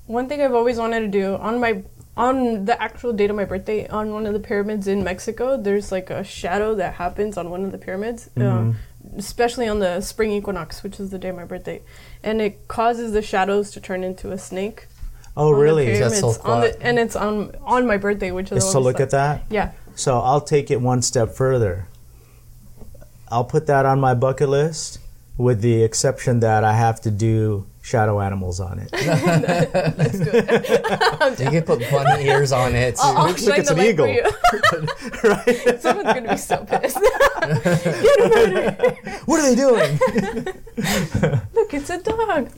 One thing I've always wanted to do on my on the actual date of my birthday on one of the pyramids in Mexico, there's like a shadow that happens on one of the pyramids, Mm-hmm. uh, especially on the spring equinox, which is the day of my birthday, and it causes the shadows to turn into a snake. Oh, really? Is that pyramids, so on the, and it's on on my birthday, which is Just to look like- at that. Yeah, So I'll take it one step further. I'll put that on my bucket list, with the exception that I have to do shadow animals on it. let's do it. you can put bunny ears on it. I'll, I'll Look, shine it's an eagle. right? Someone's gonna be so pissed. What are they doing? Look, it's a dog.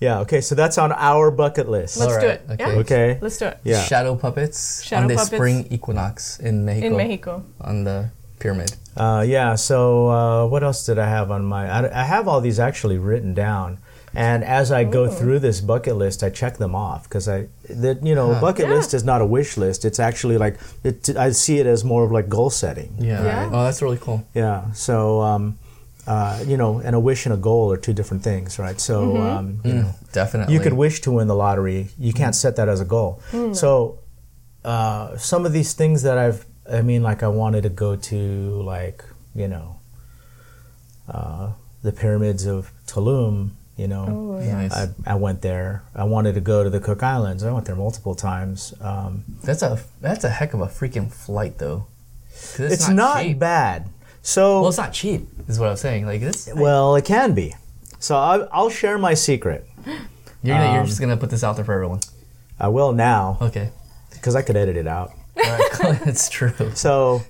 yeah. Okay. So that's on our bucket list. Let's do Alright, it. okay. Yeah? Okay. Let's do it. Yeah. Shadow puppets Shadow on the puppets. spring equinox in Mexico. In Mexico. On the pyramid. Uh, yeah. So uh, what else did I have on my? I, I have all these actually written down, and as I go through this bucket list, I check them off because I, that you know, a Huh. bucket Yeah. list is not a wish list. It's actually like it, I see it as more of like goal setting. Yeah. Yeah. Oh, that's really cool. Yeah. So. Um, uh, you know, and a wish and a goal are two different things, right? So, um, you know, Mm, definitely. you could wish to win the lottery. You can't set that as a goal. So, uh, some of these things that I've, I mean, like I wanted to go to, like you know, uh, the pyramids of Tulum. You know, Oh, yeah. Nice. I, I went there. I wanted to go to the Cook Islands. I went there multiple times. Um, That's a that's a heck of a freaking flight though. it's, not, cheap. bad. So Well, it's not cheap. Is what I'm saying. Like this. well, it can be. So I, I'll share my secret. you're gonna, you're um, just gonna put this out there for everyone. I will now Okay. because I could edit it out. Alright, it's true. So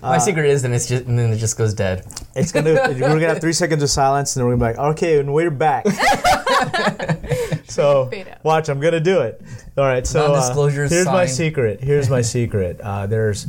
My secret is, then it's just, and then it just goes dead. it's gonna we're gonna have three seconds of silence, and then we're gonna be like, okay, and we're back. so watch, I'm gonna do it. All right, so uh, Non-disclosure here's my secret. Here's my secret. Uh, there's.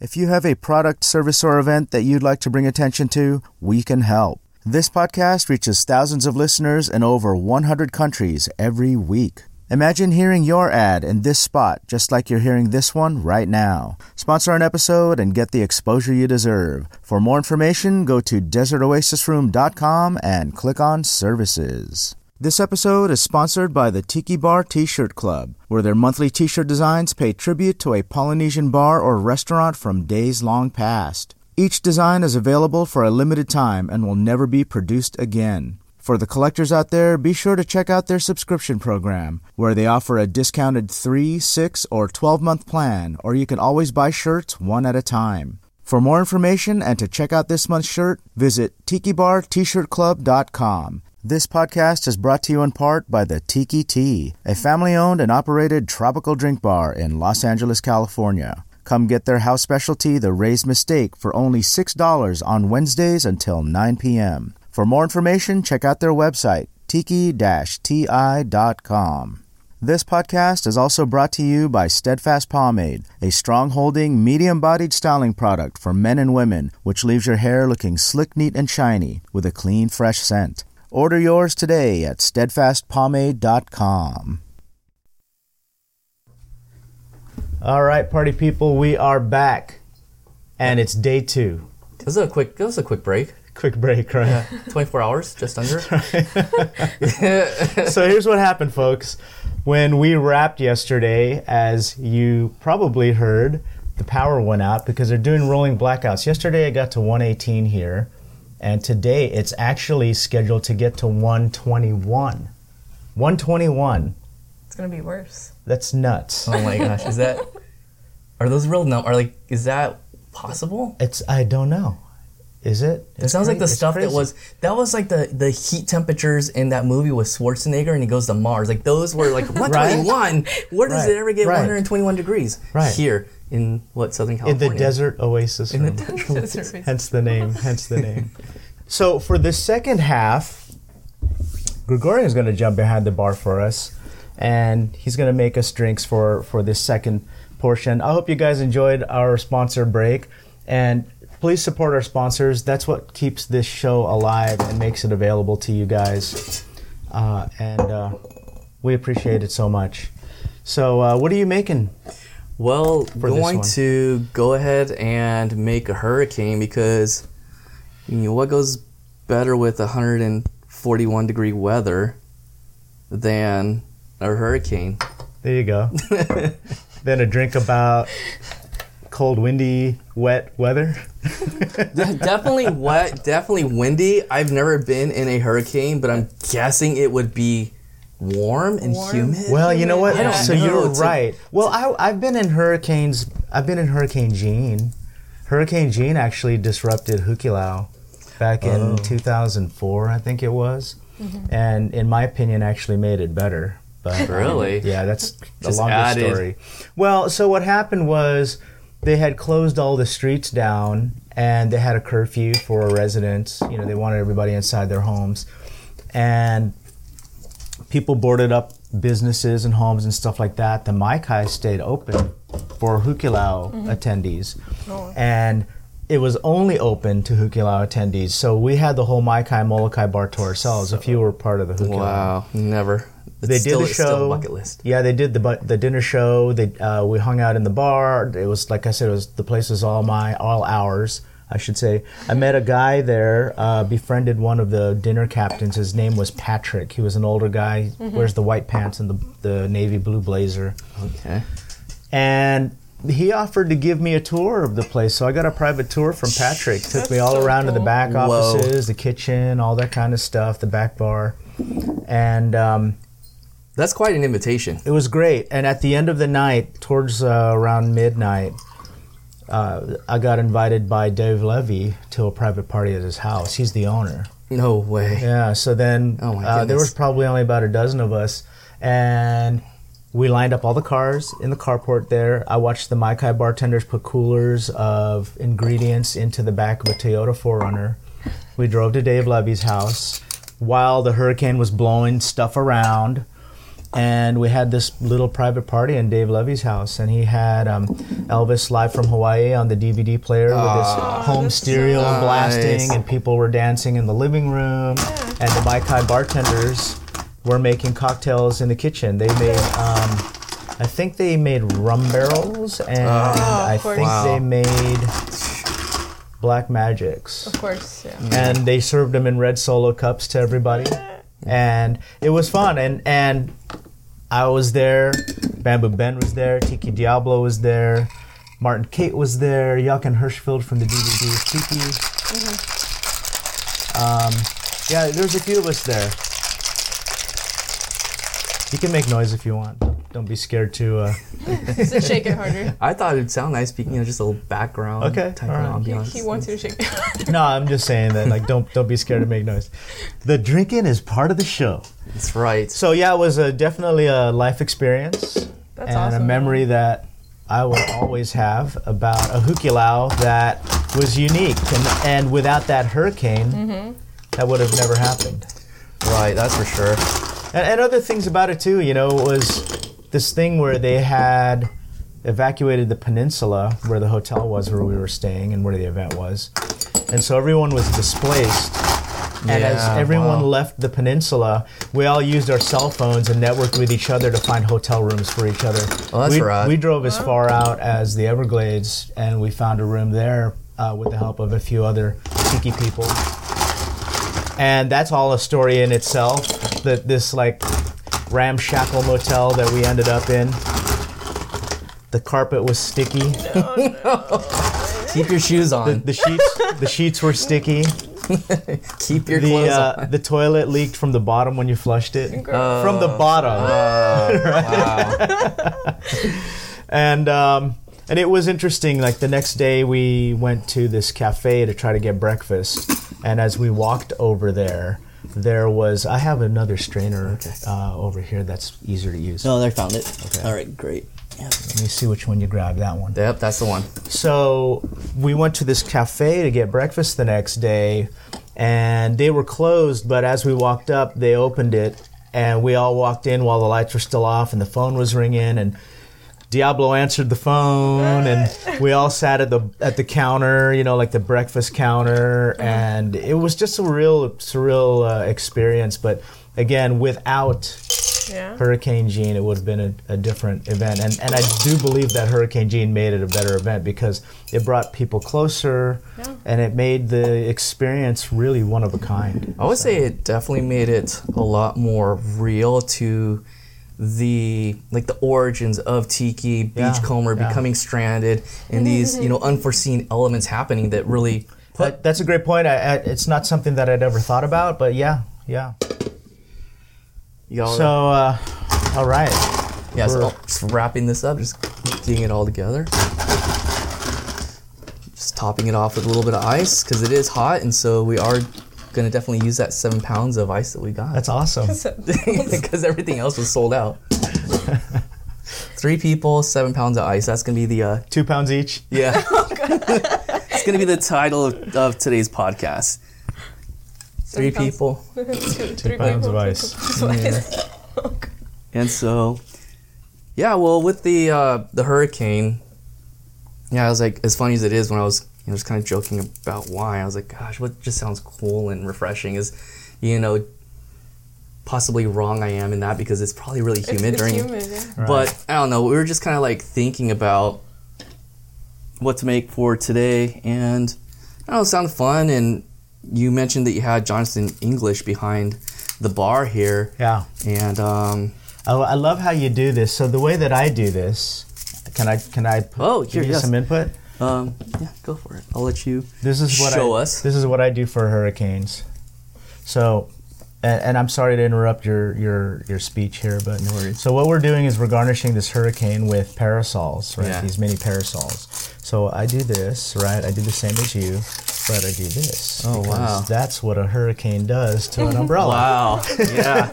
If you have a product, service, or event that you'd like to bring attention to, we can help. This podcast reaches thousands of listeners in over 100 countries every week. Imagine hearing your ad in this spot just like you're hearing this one right now. Sponsor an episode and get the exposure you deserve. For more information, go to desertoasisroom.com and click on services. This episode is sponsored by the Tiki Bar T-Shirt Club, where their monthly t-shirt designs pay tribute to a Polynesian bar or restaurant from days long past. Each design is available for a limited time and will never be produced again. For the collectors out there, be sure to check out their subscription program, where they offer a discounted 3, 6, or 12 month plan, or you can always buy shirts one at a time. For more information and to check out this month's shirt, visit tikibartshirtclub.com. This podcast is brought to you in part by the Tiki-Ti, a family owned and operated tropical drink bar in Los Angeles, California. Come get their house specialty, the Ray's Mistake, for only $6 on Wednesdays until 9 p.m. For more information, check out their website, tiki-ti.com. This podcast is also brought to you by Steadfast Pomade, a strong holding, medium bodied styling product for men and women, which leaves your hair looking slick, neat, and shiny with a clean, fresh scent. Order yours today at steadfastpomade.com. All right, party people, we are back. And it's day two. This was a quick. This was a quick break. Quick break, right? 24 hours, just under. so here's what happened, folks. When we wrapped yesterday, as you probably heard, the power went out because they're doing rolling blackouts. Yesterday I got to 118 here, and today it's actually scheduled to get to 121. 121. It's gonna be worse. That's nuts. Oh my gosh, is that? Are those real numbers? Are like, is that possible? It's I don't know. Is it? It sounds like the It's stuff that was that was like the the heat temperatures in that movie with Schwarzenegger and he goes to Mars. Like those were like 121. Where does Right, it ever get right. 121 degrees? Right. Here in what Southern California? in the desert oasis. In the room. desert. hence the name. Hence the name. So for the second half, Gregorio is going to jump behind the bar for us, and he's going to make us drinks for for this second portion. I hope you guys enjoyed our sponsor break, and please support our sponsors. That's what keeps this show alive and makes it available to you guys, uh, and uh, we appreciate it so much. So, uh, what are you making? Well, going to go ahead and make a hurricane because you know what goes better with 141 degree weather than a hurricane. There you go. then a drink about cold, windy, wet weather. De- definitely wet, definitely windy. I've never been in a hurricane, but I'm guessing it would be warm and Warm? humid. Well, you know what? I don't so know. you're It's a- right. well, I, I've been in hurricanes. I've been in Hurricane Jeanne. Hurricane Jeanne actually disrupted Hukilau back in Oh. 2004, I think it was, and in my opinion, actually made it better. But um, Really? yeah, that's a Just longer added. story. Well, so what happened was they had closed all the streets down, and they had a curfew for residents. You know, they wanted everybody inside their homes, and people boarded up businesses and homes and stuff like that. The Mai-Kai stayed open for Hukilau mm-hmm. attendees. Oh. And it was only open to Hukilau attendees. So we had the whole Mai-Kai Molokai bar to ourselves if you were part of the Hukilau. Wow, never. It's They did still, the it's still show. bucket list. Yeah, they did the bu- the dinner show. They uh, we hung out in the bar. It was like I said, it was the place was all my all ours. I should say. I met a guy there. Uh, befriended one of the dinner captains. His name was Patrick. He was an older guy. Wears the white pants and the the navy blue blazer. Okay. And he offered to give me a tour of the place, so I got a private tour from Patrick. Took That's me all so around to the cool. back Whoa. offices, the kitchen, all that kind of stuff, the back bar, and um, That's quite an invitation. it was great. And at the end of the night, towards uh, around midnight, uh, I got invited by Dave Levy to a private party at his house. He's the owner. No way. Yeah. So then Oh uh, there was probably only about a dozen of us, and we lined up all the cars in the carport there. I watched the Mai-Kai bartenders put coolers of ingredients into the back of a Toyota 4Runner. We drove to Dave Levy's house while the hurricane was blowing stuff around. And we had this little private party in Dave Levy's house, and he had um, Elvis live from Hawaii on the DVD player with his home stereo nice. blasting, and people were dancing in the living room. And the Mai-Kai bartenders were making cocktails in the kitchen. They made, um, I think they made rum barrels, and I think Wow. they made black magics Of course, yeah. and they served them in red solo cups to everybody and it was fun. And and i was there. Bamboo ben was there. Tiki diablo was there. Martin Cate was there. Jochen hirschfeld from the dvd tiki. Um, yeah there's a few of us there. You can make noise if you want don't be scared to uh, Just shake it harder. I thought it'd sound nice speaking of just a little background Okay, type alright. of He, ambiance. he wants you to shake it. no i'm just saying that like don't don't be scared to make noise the drinking is part of the show That's right. So yeah, it was a, definitely a life experience That's and a memory that I will always have about a hukilau that was unique, and and without that hurricane, Mm-hmm. that would have never happened. Right, that's for sure. And, and other things about it too, you know, was this thing where they had evacuated the peninsula where the hotel was where we were staying and where the event was, and so everyone was displaced. And as everyone wow. left the peninsula, we all used our cell phones and networked with each other to find hotel rooms for each other. Oh, that's we, rad. we drove as far out as the Everglades, and we found a room there uh, with the help of a few other tiki people. And that's all a story in itself. That this like ramshackle motel that we ended up in. The carpet was sticky. Keep your shoes on. the sheets, the sheets were sticky. Keep your the clothes uh, on. the toilet leaked from the bottom when you flushed it. from the bottom. wow. and um, and it was interesting. Like the next day, we went to this cafe to try to get breakfast, and as we walked over there, there was I have another strainer uh, over here that's easier to use. Oh, I found it. Okay. All right, great. Yeah. Let me see which one you grab. That one. Yep, that's the one. So we went to this cafe to get breakfast the next day, and they were closed. But as we walked up, they opened it, and we all walked in while the lights were still off, and the phone was ringing, and Diablo answered the phone, and we all sat at the at the counter, you know, like the breakfast counter, and it was just a real surreal uh, experience. But again, without Yeah. Hurricane Jeanne, it would have been a, a different event. And, and I do believe that Hurricane Jeanne made it a better event because it brought people closer Yeah. and it made the experience really one of a kind. I would say it definitely made it a lot more real to the like the origins of tiki beachcomber yeah. becoming stranded and these you know unforeseen elements happening that really That, that's a great point. I, I, it's not something that I'd ever thought about, but yeah, yeah. know So, uh, all right. yeah so we're- just wrapping this up just getting it all together just topping it off with a little bit of ice because it is hot and so we are gonna definitely use that seven pounds of ice that we got That's awesome. because everything else was sold out. Three people, seven pounds of ice. That's gonna be the uh, Two pounds each. yeah. it's gonna be the title of, of today's podcast. Three pounds. people, Two, three pounds people, of ice. pounds of and so yeah. Well, with the uh, the hurricane, yeah, I was like, as funny as it is, when I was you know just kind of joking about why, I was like, gosh, what just sounds cool and refreshing is, you know. Possibly wrong I am in that because it's probably really humid it's during humid, yeah. But I don't know. We were just kind of like thinking about what to make for today, and I don't know, it sounded fun. And you mentioned that you had Jonathan English behind the bar here, Yeah. and um, I, I love how you do this. So the way that I do this, Can I can I put, Oh, give you yes. some input? Um, yeah, go for it. I'll let you This is what show I, us. This is what I do for hurricanes. So, and, and I'm sorry to interrupt your your your speech here, but No worries. so what we're doing is we're garnishing this hurricane with parasols, right? Yeah. These mini parasols. So I do this, right? I do the same as you, but I do this. Oh, because wow. That's what a hurricane does to an umbrella. Wow. Yeah.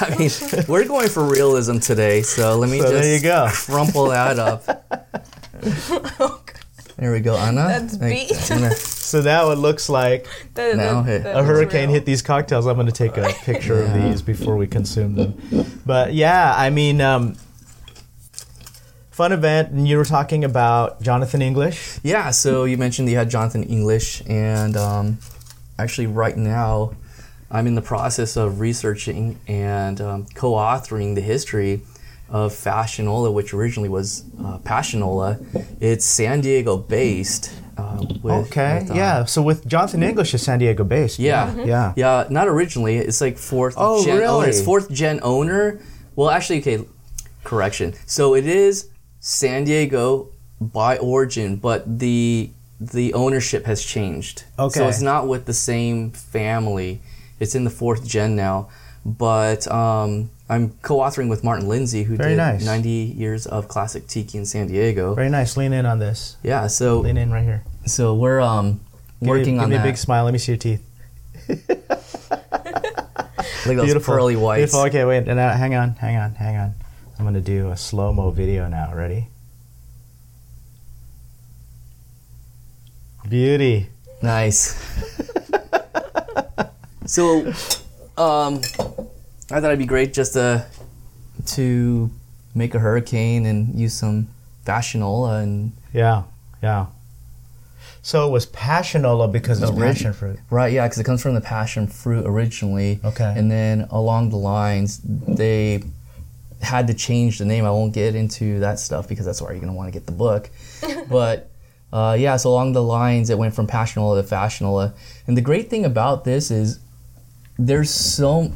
I mean, we're going for realism today, so let me So just there you go. crumple that up. There we go, Anna. That's Like, beat. I'm So now it looks like That- Now, that- hey. that a hurricane hit these cocktails. I'm going to take a picture of these before we consume them. But yeah, I mean, um, fun event. And you were talking about Jonathan English. Yeah, so you mentioned you had Jonathan English, and um, actually, right now, I'm in the process of researching and um, co authoring the history of Fassionola, which originally was uh, Passionola. It's San Diego based. Uh, with, Okay, with, um, yeah. So with Jonathan English is San Diego based. Yeah. yeah. Yeah, not originally. It's like fourth Oh, gen owner. It's fourth gen owner. Well, actually, okay, correction. So it is San Diego by origin, but the the ownership has changed. Okay. So it's not with the same family. It's in the fourth gen now. But um, I'm co-authoring with Martin Lindsay, who Very did nice. 90 years of classic tiki in San Diego. Very nice. Lean in on this. Yeah. So Lean in right here. so we're um, Give working me, on give me that. a big smile. Let me see your teeth. Look at those Beautiful. pearly whites. Beautiful. Okay, wait. And, uh, hang on. Hang on. Hang on. I'm going to do a slow mo video now. Ready? Beauty. Nice. so, um, I thought it'd be great just to to make a hurricane and use some fassionola and Yeah, yeah. So it was passionola because it's No, passion fruit. right, yeah, because it comes from the passion fruit originally. Okay. And then along the lines, they had to change the name. I won't get into that stuff because that's where you're gonna want to get the book. but uh, yeah, so along the lines, it went from passionola to fassionola. And the great thing about this is there's so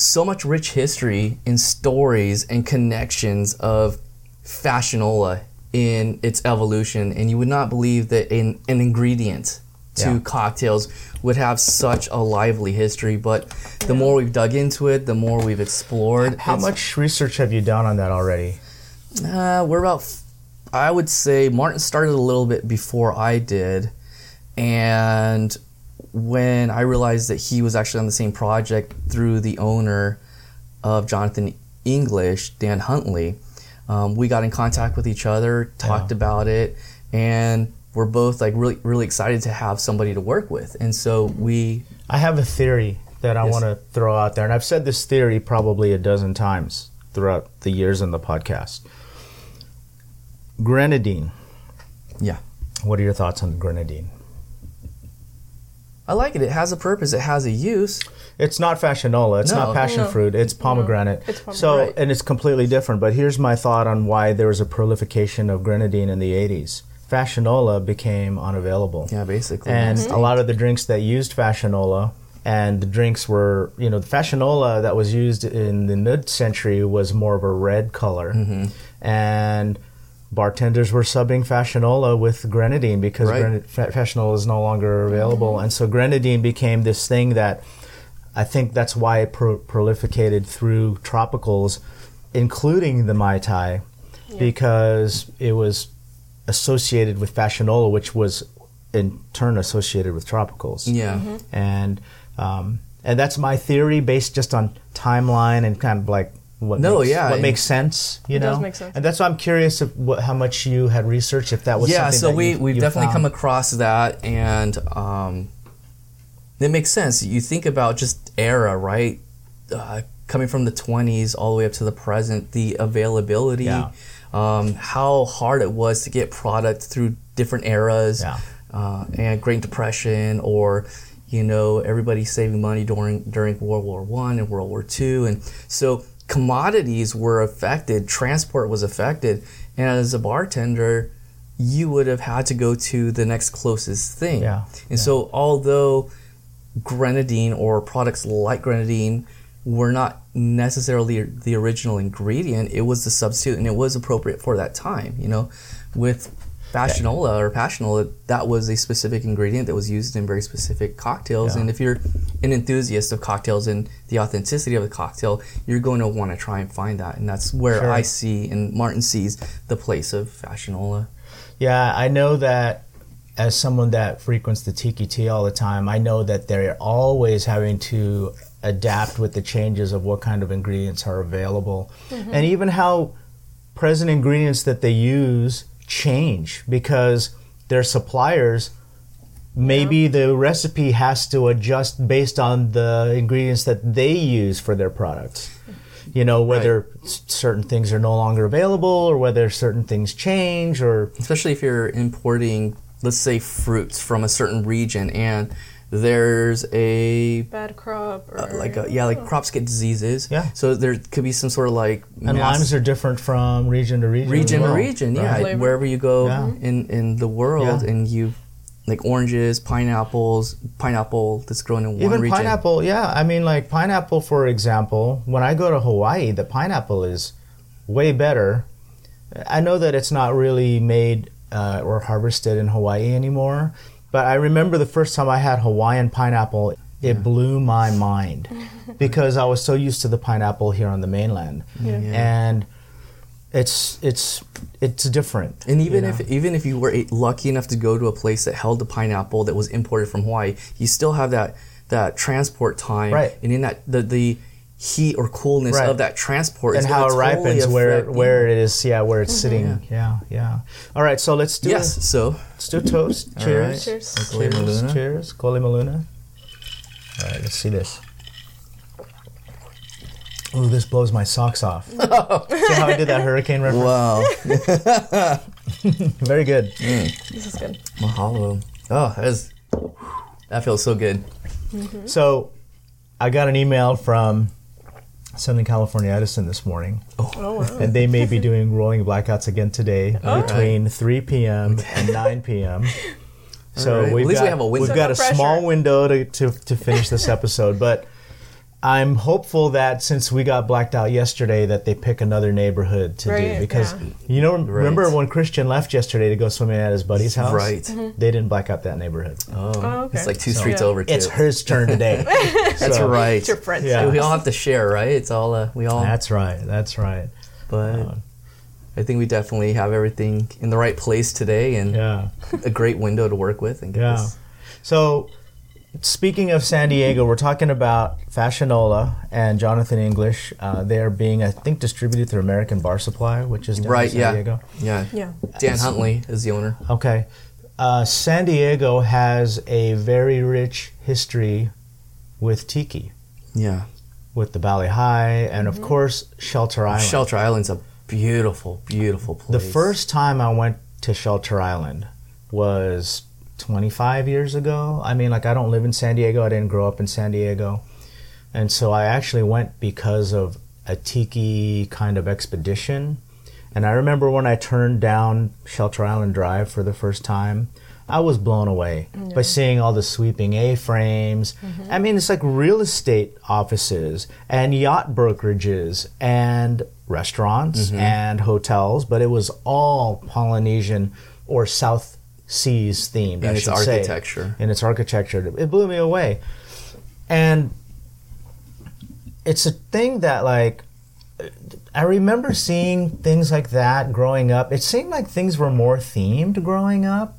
so much rich history and stories and connections of fassionola in its evolution and you would not believe that an, an ingredient to Yeah. cocktails would have such a lively history but the more we've dug into it the more we've explored How much research have you done on that already? uh, we're about I would say martin started a little bit before i did and when i realized that he was actually on the same project through the owner of jonathan english dan huntley um, we got in contact with each other talked Yeah. about it and we're both like really really excited to have somebody to work with and so we I have a theory that I Yes. want to throw out there, and I've said this theory probably a dozen times throughout the years in the podcast. Grenadine. yeah What are your thoughts on grenadine? I like it it has a purpose it has a use It's not fassionola. It's No. not passion No. fruit. It's pomegranate. it's pomegranate. So, Right. and it's completely different. But here's my thought on why there was a proliferation of grenadine in the 80s. Fashionola became unavailable. yeah basically and Mm-hmm. a lot of the drinks that used fassionola and the drinks were you know the fassionola that was used in the mid-century was more of a red color Mm-hmm. and bartenders were subbing fassionola with grenadine because Right. grenad- fassionola is no longer available. And so grenadine became this thing that i think that's why it pro- prolificated through tropicals including the mai tai because it was associated with fassionola which was in turn associated with tropicals. Yeah. And um, and that's my theory based just on timeline and kind of like what No, makes, yeah, what makes sense you It know does make sense. and that's why I'm curious if what, how much you had researched if that was yeah something so that we you, we've you definitely come across that and um, it makes sense you think about just era right uh, coming from the 20s all the way up to the present the availability Yeah. um, how hard it was to get product through different eras Yeah. uh, and Great Depression or you know everybody saving money during during World War One and World War Two and so commodities were affected transport was affected and as a bartender you would have had to go to the next closest thing Yeah, and so although grenadine or products like grenadine were not necessarily the original ingredient. It was the substitute, and it was appropriate for that time. You know, with Fassionola or Passionola, that was a specific ingredient that was used in very specific cocktails. Yeah. And if you're an enthusiast of cocktails and the authenticity of the cocktail, you're going to want to try and find that. And that's where Sure. I see and Martin sees the place of Fassionola. Yeah, I know that as someone that frequents the Tiki-Ti all the time, I know that they're always having to adapt with the changes of what kind of ingredients are available. Mm-hmm. And even how present ingredients that they use change because their suppliers maybe the recipe has to adjust based on the ingredients that they use for their products you know whether s- certain things are no longer available or whether certain things change or especially if you're importing, let's say, fruits from a certain region and there's a Bad crop or uh, like a, yeah, like crops get diseases. Yeah. So there could be some sort of like and mass- limes are different from region to region as region to region. Yeah, right? Flavor. wherever you go Yeah. in in the world, Yeah. and you like oranges, pineapples, pineapple that's grown in one even region. pineapple yeah i mean like pineapple for example when i go to hawaii the pineapple is way better i know that it's not really made uh, or harvested in hawaii anymore but i remember the first time i had hawaiian pineapple it blew my mind because i was so used to the pineapple here on the mainland. And it's it's it's different And even you if even if you were lucky enough to go to a place that held the pineapple that was imported from Hawaii, you still have that that transport time, Right. And in that the the heat or coolness Right. of that transport and is how it gonna totally ripens where affect- where it is yeah where it's mm-hmm. sitting yeah yeah all right so let's do Yes. So Let's do a toast. Cheers. right. Cheers. Kole Cheers. Maluna. Cheers. Kole Maluna. All right, let's see this. Ooh, this blows my socks off. Oh. see how I did that hurricane reference? wow, Very good. Mm. This is good. mahalo. Oh, that is that feels so good. So, I got an email from Southern California Edison this morning, oh, oh wow. and they may be doing rolling blackouts again today between 3 p.m. and 9 p.m. So All right. we've At least got, we have a window. We've got a So small window to, to, to finish this episode, but I'm hopeful that since we got blacked out yesterday, that they pick another neighborhood to do because yeah. you know remember Right. when Christian left yesterday to go swimming at his buddy's house? Right. They didn't black out that neighborhood. Oh, Oh, okay. it's like two So- streets Yeah. over. Too. It's his turn today. That's So- right. It's your friends. Yeah. We all have to share, right? It's all uh, we all. That's right. That's right. but Uh, I think we definitely have everything in the right place today, and yeah. a great window to work with. And get Yeah. this- So, speaking of San Diego, we're talking about Fassionola and Jonathan English. Uh, they are being, I think, distributed through American Bar Supply, which is down right? in San Yeah. Diego. Yeah. Yeah. Dan Huntley is the owner. Okay. Uh, San Diego has a very rich history with tiki, Yeah. with the Valley High, and of course, Shelter Island. Shelter Island's a beautiful, beautiful place. The first time I went to Shelter Island was 25 years ago. I mean, like, I don't live in San Diego. I didn't grow up in San Diego. And so I actually went because of a tiki kind of expedition. And I remember when I turned down Shelter Island Drive for the first time, I was blown away by seeing all the sweeping A frames. Mm-hmm. I mean, it's like real estate offices and yacht brokerages and restaurants mm-hmm. and hotels, but it was all Polynesian or South Seas themed. I its say. architecture. In its architecture, it blew me away. And it's a thing that like I remember seeing things like that growing up. It seemed like things were more themed growing up.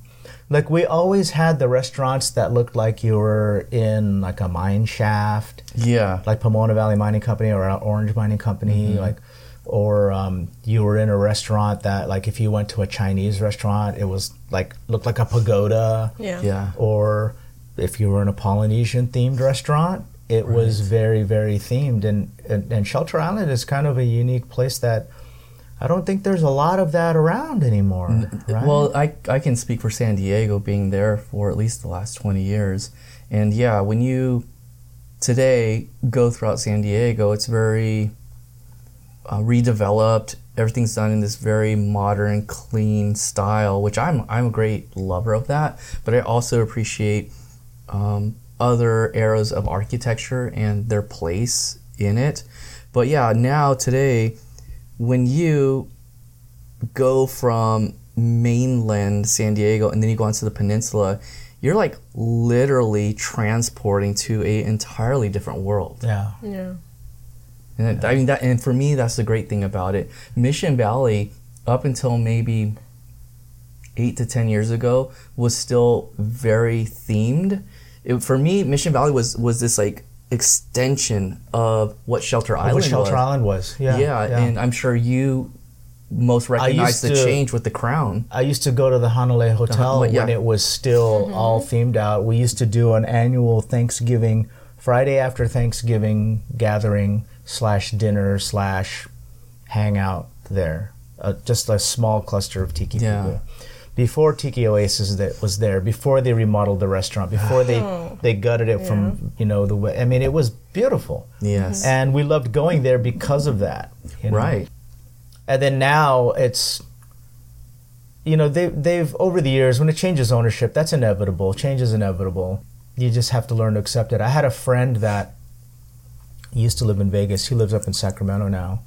Like we always had the restaurants that looked like you were in like a mine shaft, Yeah. like Pomona Valley Mining Company or Orange Mining Company, mm-hmm. like, or um, you were in a restaurant that like if you went to a Chinese restaurant, it was like looked like a pagoda Yeah. Yeah. or if you were in a Polynesian themed restaurant, it was very, very themed. And, and, and Shelter Island is kind of a unique place that I don't think there's a lot of that around anymore. Right? Well, I, I can speak for San Diego being there for at least the last 20 years. And yeah, when you today go throughout San Diego, it's very uh, redeveloped. Everything's done in this very modern, clean style, which I'm, I'm a great lover of that. But I also appreciate um, other eras of architecture and their place in it. But yeah, now today, when you go from mainland San Diego and then you go onto the peninsula, you're like literally transporting to a entirely different world. Yeah. Yeah. And it- I mean that, and for me, that's the great thing about it. Mission Valley, up until maybe eight to ten years ago, was still very themed. It, for me, Mission Valley was was this like extension of what Shelter Island What Shelter was. Island was. Yeah. Yeah, and I'm sure you most recognize the to- change with the crown. I used to go to the Hanalei uh-huh, Hotel yeah. when it was still mm-hmm. all themed out. We used to do an annual Thanksgiving Friday after Thanksgiving gathering slash dinner slash hangout there. Uh, just a small cluster of tiki Yeah. people. Before Tiki Oasis that was there, before they remodeled the restaurant, before they they gutted it from you know the way. I mean, it was beautiful, Yes, and we loved going there because of that. you know? right. and then now it's you know they they've over the years when it changes ownership that's inevitable change is inevitable you just have to learn to accept it i had a friend that used to live in vegas. He lives up in sacramento now.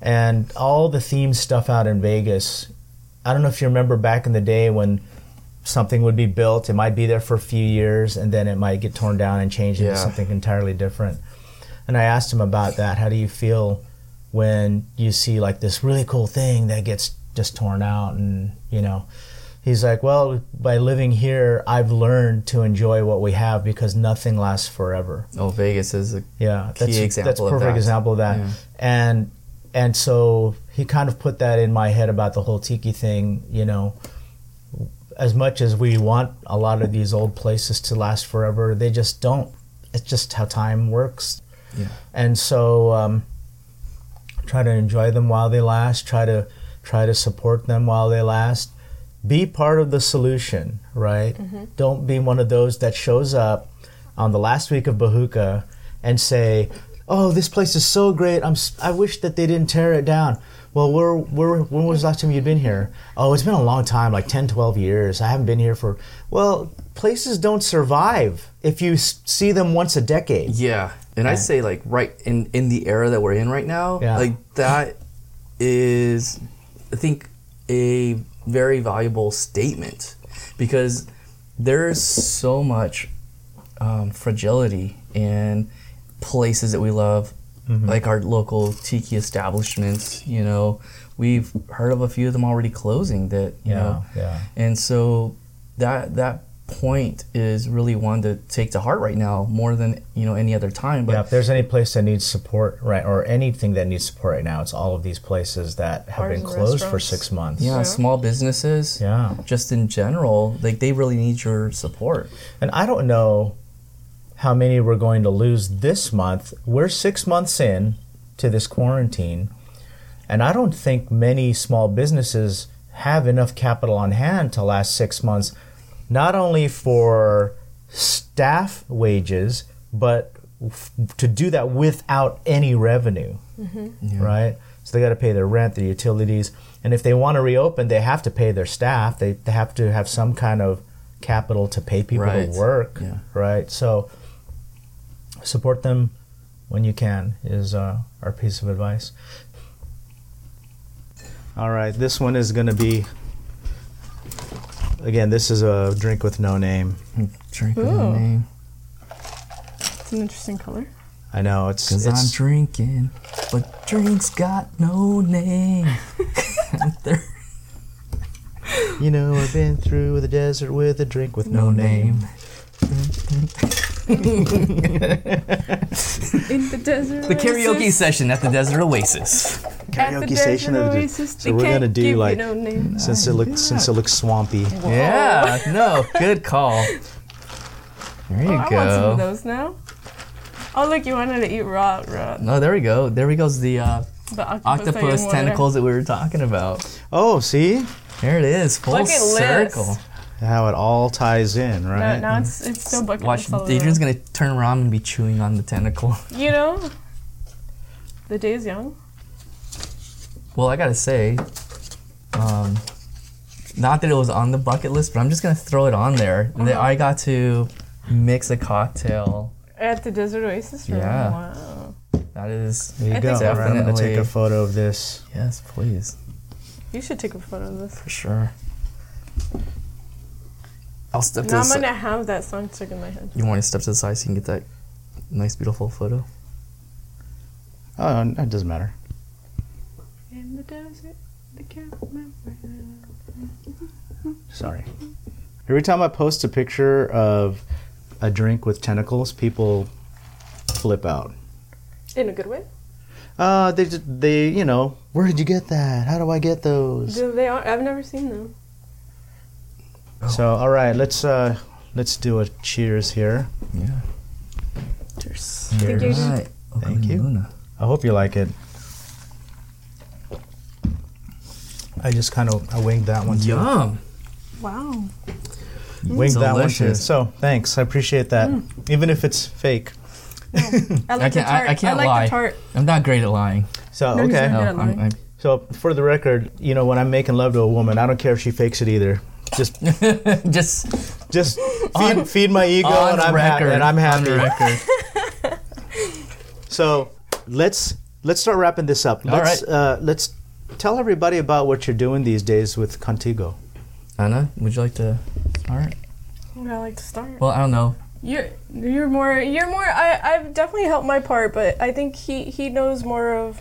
And all the theme stuff out in vegas i don't know if you remember back in the day when something would be built it might be there for a few years and then it might get torn down and changed Yeah. into something entirely different. And i asked him about that. How do you feel when you see like this really cool thing that gets just torn out and you know he's like well by living here i've learned to enjoy what we have because nothing lasts forever Oh, Vegas is a yeah that's example that's perfect that. example of that Yeah. and and so he kind of put that in my head about the whole tiki thing you know as much as we want a lot of these old places to last forever they just don't it's just how time works Yeah. and so um, try to enjoy them while they last try to try to support them while they last be part of the solution right? Mm-hmm. Don't be one of those that shows up on the last week of Bahooka and say oh this place is so great. I'm i wish that they didn't tear it down. Well we're, we're, when was the last time you'd been here? Oh it's been a long time like 10 12 years. I haven't been here for well places don't survive if you see them once a decade. Yeah, and I say like right in in the era that we're in right now, Yeah. like that is, I think, a very valuable statement because there's so much um, fragility in places that we love, like our local tiki establishments. You know, we've heard of a few of them already closing. That you know, yeah and so that that point is really one to take to heart right now more than you know any other time. But Yeah, if there's any place that needs support, right, or anything that needs support right now, it's all of these places that have Bars been closed for six months. yeah, small businesses, Yeah. just in general, like they really need your support. And I don't know how many we're going to lose this month. We're six months in to this quarantine, and I don't think many small businesses have enough capital on hand to last six months, not only for staff wages, but f- to do that without any revenue, right? So they got to pay their rent, their utilities, and if they want to reopen, they have to pay their staff. They, they have to have some kind of capital to pay people Right. to work, Yeah. right? So support them when you can is uh, our piece of advice. All right, this one is going to be again. This is a drink with no name. Drink with Ooh. no name, It's an interesting color. I know it's cause I'm drinking, but drinks got no name. There- you know I've been through the desert with a drink with no, no name. name. In the desert. The karaoke oasis. session at the Desert Oasis. Karaoke session at the Karaoke station desert of the- oasis, so we're can't gonna do, you like- no name. Since it looks since it looks swampy. Yeah, no, good call. There you Oh, I want some go. of those now. Oh, look, you wanted to eat raw, raw. No, there we go. There we goes the uh, The octopus, octopus tentacles that we were talking about. Oh, see There it is, full Bucket list. circle. How it all ties in, No, right? now it's it's still bucket Watch, list all Adrian's gonna turn around and be chewing on the tentacle. You know, the day is young. Well, I gotta say, um, not that it was on the bucket list, but I'm just gonna throw it on there. That I got to mix a cocktail. At the desert oasis. Room. Yeah. Wow. That is There you I go. think- All right, I'm gonna take a photo of this. yes, please You should take a photo of this. for sure. I'll step to Now the I'm side. gonna have that song stuck in my head. You want to step to the side so you can get that nice, beautiful photo? Oh, it doesn't matter. In the desert, the campfire. Sorry. Every time I post a picture of a drink with tentacles, people flip out. In a good way. Uh, they they you know where did you get that? How do I get those? Do they are, I've never seen them. So all right, let's uh let's do a cheers here. Yeah. Cheers. Thank you. Right. Thank you. Luna. I hope you like it. I just kind of I winged that one too. Yum. Wow. Winged that one too. So thanks, I appreciate that. Even if it's fake. I like I the can't. tart. I, I can't like lie. the tart. I'm not great at lying. So No, okay. No, Yeah, lie. I'm, I'm, So for the record, you know when I'm making love to a woman, I don't care if she fakes it either. Just just just On- feed, feed my ego on and I'm happy. record. And I'm On happy. record. So let's let's start wrapping this up. All Let's right. uh, let's tell everybody about what you're doing these days with Kontigo. Anna, would you like to start? Would I like to start? Well, I don't know. You're you're more you're more. I I've definitely helped my part, but I think he he knows more of.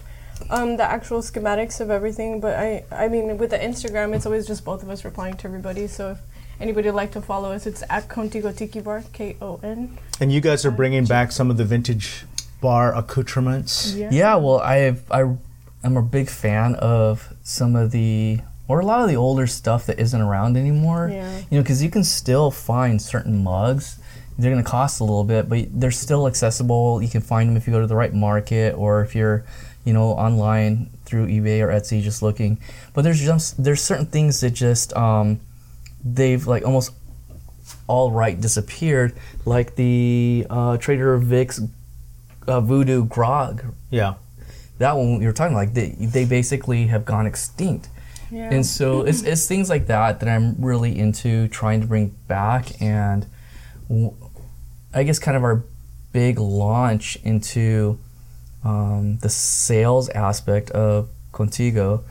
Um, the actual schematics of everything, but I, I mean, with the Instagram, it's always just both of us replying to everybody. So if anybody would like to follow us, it's at Kontigo Tiki Bar, K O N. And you guys are bringing back some of the vintage bar accoutrements. Yeah, well, I I am a big fan of some of the or a lot of the older stuff that isn't around anymore. Yeah. You know, because you can still find certain mugs. They're going to cost a little bit, but they're still accessible. You can find them if you go to the right market or if you're, you know, online through eBay or Etsy just looking. But there's just there's certain things that just um, they've like almost all right disappeared, like the uh, Trader Vic's uh, Voodoo Grog Yeah. that one you were talking like they, they basically have gone extinct Yeah. and so it's, it's things like that that i'm really into trying to bring back and w- i guess kind of our big launch into um, the sales aspect of kontigo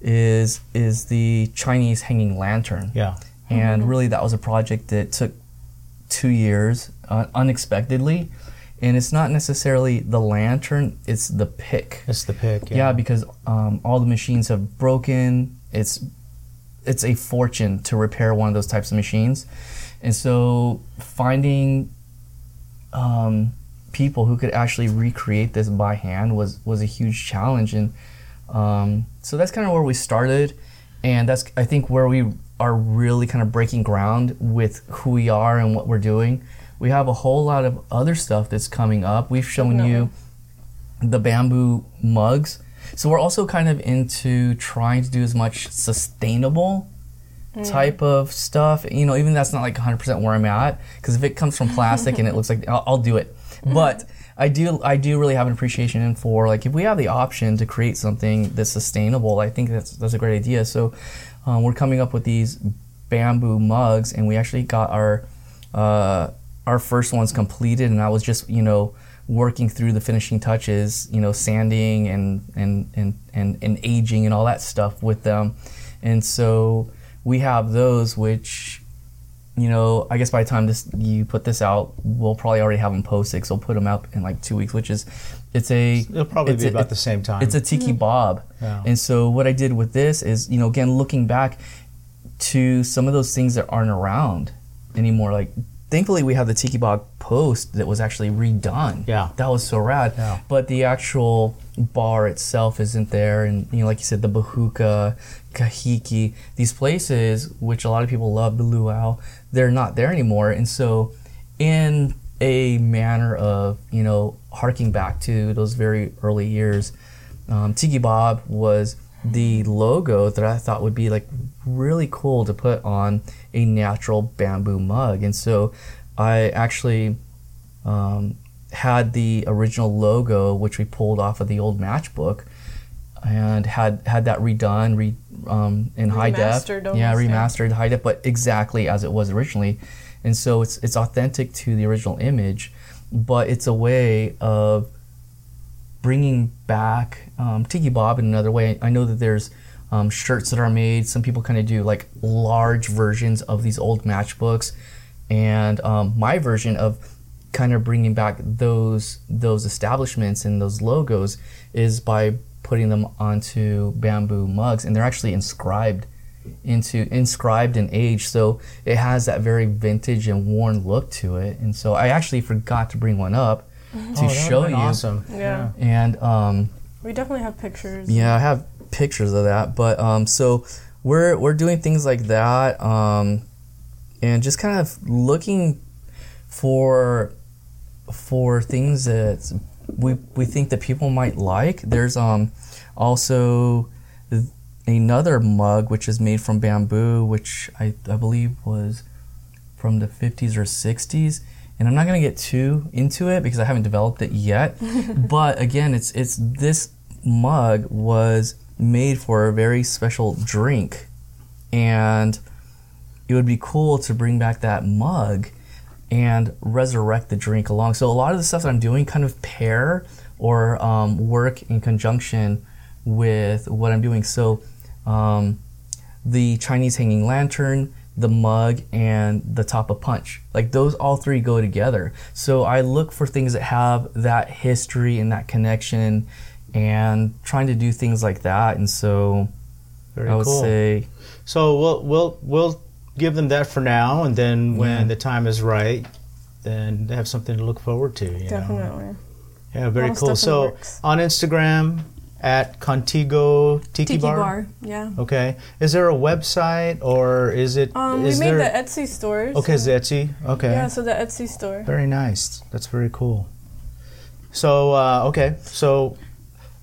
is is the chinese hanging lantern. Yeah. and really that was a project that took two years uh, unexpectedly. And it's not necessarily the lantern it's the pick. It's the pick. yeah, because um, all the machines have broken. It's it's a fortune to repair one of those types of machines. And so finding um, people who could actually recreate this by hand was was a huge challenge. And um, so that's kind of where we started. And that's i think where we are really kind of breaking ground with who we are and what we're doing. We have a whole lot of other stuff that's coming up. We've shown you the bamboo mugs. So we're also kind of into trying to do as much sustainable type of stuff. You know, even that's not like 100% where I'm at because if it comes from plastic and it looks like I'll, I'll do it. But I do I do really have an appreciation for like if we have the option to create something that's sustainable, I think that's that's a great idea. So um, we're coming up with these bamboo mugs, and we actually got our uh, our first ones completed, and I was just you know working through the finishing touches, you know, sanding and and and and, and aging and all that stuff with them, and so we have those which you know i guess by the time this you put this out we'll probably already have them posted so we'll put them out in like two weeks which is it's a It'll probably it's be a- about the same time. it's a tiki mm-hmm. bob Yeah. and so what i did with this is you know again looking back to some of those things that aren't around anymore like thankfully we have the tiki bob post that was actually redone. Yeah. that was so rad. Yeah. but the actual bar itself isn't there. And you know like you said the Bahooka kahiki these places which a lot of people love the luau they're not there anymore. And so in a manner of you know harking back to those very early years um, tiki bob was the logo that i thought would be like really cool to put on a natural bamboo mug and so i actually um, had the original logo, which we pulled off of the old matchbook, and had had that redone, re, um, in high def. Remastered Yeah, almost, yeah. remastered high def, but exactly as it was originally, and so it's it's authentic to the original image, but it's a way of bringing back um, Tiki Bob in another way. I know that there's um, shirts that are made. Some people kind of do like large versions of these old matchbooks, and um, my version of kind of bringing back those those establishments and those logos is by putting them onto bamboo mugs, and they're actually inscribed into inscribed in age so it has that very vintage and worn look to it and so i actually forgot to bring one up to Oh, show you Awesome. Yeah. and um, We definitely have pictures. yeah, I have pictures of that. But um, so we're we're doing things like that, um, and just kind of looking for for things that we we think that people might like. There's um also another mug which is made from bamboo, which I, I believe was from the 50s or 60s. And I'm not gonna get too into it because I haven't developed it yet. but again, it's it's this mug was made for a very special drink, and it would be cool to bring back that mug and resurrect the drink along. So a lot of the stuff that I'm doing kind of pair or um, work in conjunction with what I'm doing. So um, the Chinese hanging lantern, the mug, and the top of punch. Like those all three go together. So I look for things that have that history and that connection and trying to do things like that. And so Very I would cool. say So we'll we'll we'll give them that for now, and then when the time is right, then they have something to look forward to. You Know? Definitely. Yeah, very cool. stuff in the So works. on Instagram at Kontigo Tiki, Tiki Bar. bar. Yeah. Okay. Is there a website or is it? Um, we made there, the Etsy store. Okay, it's Etsy. Okay. Yeah, so the Etsy store. Very nice. That's very cool. So uh, okay, so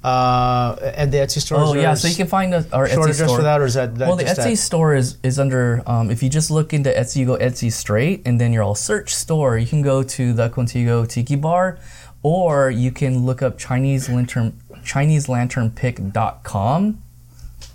uh, and the Etsy store. Oh yeah, so you can find us, our short Etsy address store. for that, or is that, that well, the just Etsy that? store is is under. Um, if you just look into Etsy, you go Etsy straight, and then you're all search store. You can go to the Kontigo Tiki Bar, or you can look up Chinese lantern Chinese lantern pick.com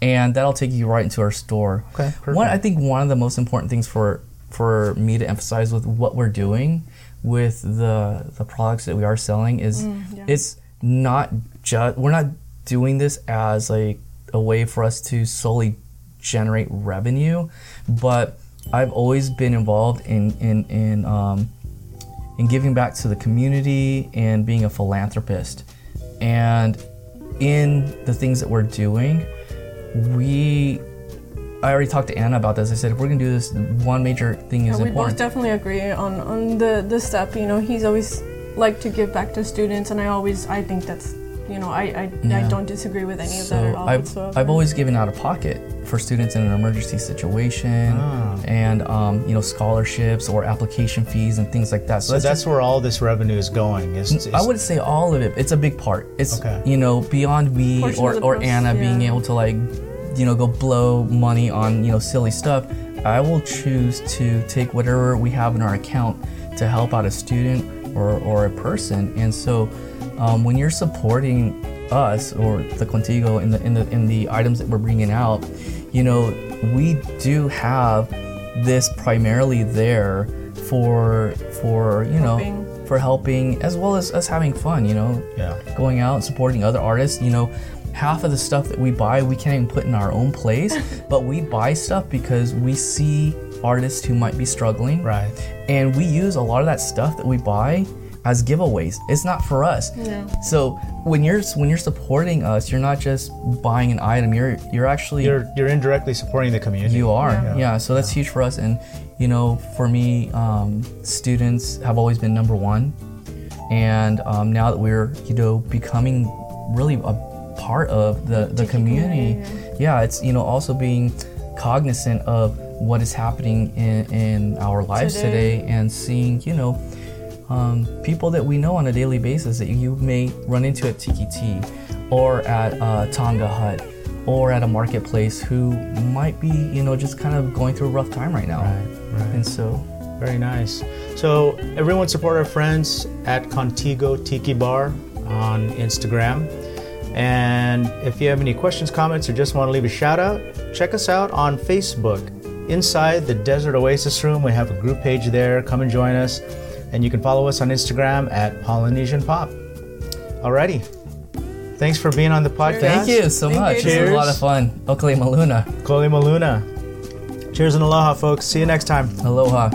and that'll take you right into our store. Okay, Perfect. One, I think one of the most important things for for me to emphasize with what we're doing with the the products that we are selling is yeah. it's not just we're not doing this as like a way for us to solely generate revenue, but I've always been involved in in in um, in giving back to the community and being a philanthropist. And in the things that we're doing, we I already talked to Anna about this. I said if we're gonna do this, one major thing is Yeah, we both definitely agree on, on the, the step. You know, he's always like to give back to students, and I always I think that's you know I I, I don't disagree with any of that at So all I've, whatsoever. I've always given out of pocket for students in an emergency situation, Ah. and um, you know scholarships or application fees and things like that. So, So that's, that's just, where all this revenue is going. Is, is I wouldn't say all of it. It's a big part. It's Okay. you know beyond me or, or pros- Anna being able to like you know go blow money on you know silly stuff. I will choose to take whatever we have in our account to help out a student or, or a person. And so um, when you're supporting us or the Kontigo in the in the in the items that we're bringing out, you know we do have this primarily there for for you know Helping. for helping as well as us having fun. You know, Yeah. going out and supporting other artists. You know, half of the stuff that we buy we can't even put in our own place, but we buy stuff because we see artists who might be struggling, Right. and we use a lot of that stuff that we buy as giveaways. It's not for us. Yeah. So when you're when you're supporting us, you're not just buying an item. You're you're actually You're you're indirectly supporting the community. you are, Yeah. yeah. so that's huge for us, and you know, for me, um, students have always been number one, and um, now that we're you know becoming really a part of the the community, yeah, it's you know also being cognizant of what is happening in, in our lives Today. today, and seeing you know. Um, people that we know on a daily basis that you may run into at Tiki-Ti or at uh, Tonga Hut or at a marketplace who might be, you know, just kind of going through a rough time right now. Right, right. And so, Very nice. So everyone support our friends at Kontigo Tiki Bar on Instagram. And if you have any questions, comments, or just want to leave a shout out, check us out on Facebook. Inside the Desert Oasis Room, we have a group page there. Come and join us. And you can follow us on Instagram at Polynesian Pop. Alrighty. Thanks for being on the podcast. Thank you so Thank much. you. This was a lot of fun. Okole Maluna. Koli Maluna. Cheers and aloha, folks. See you next time. Aloha.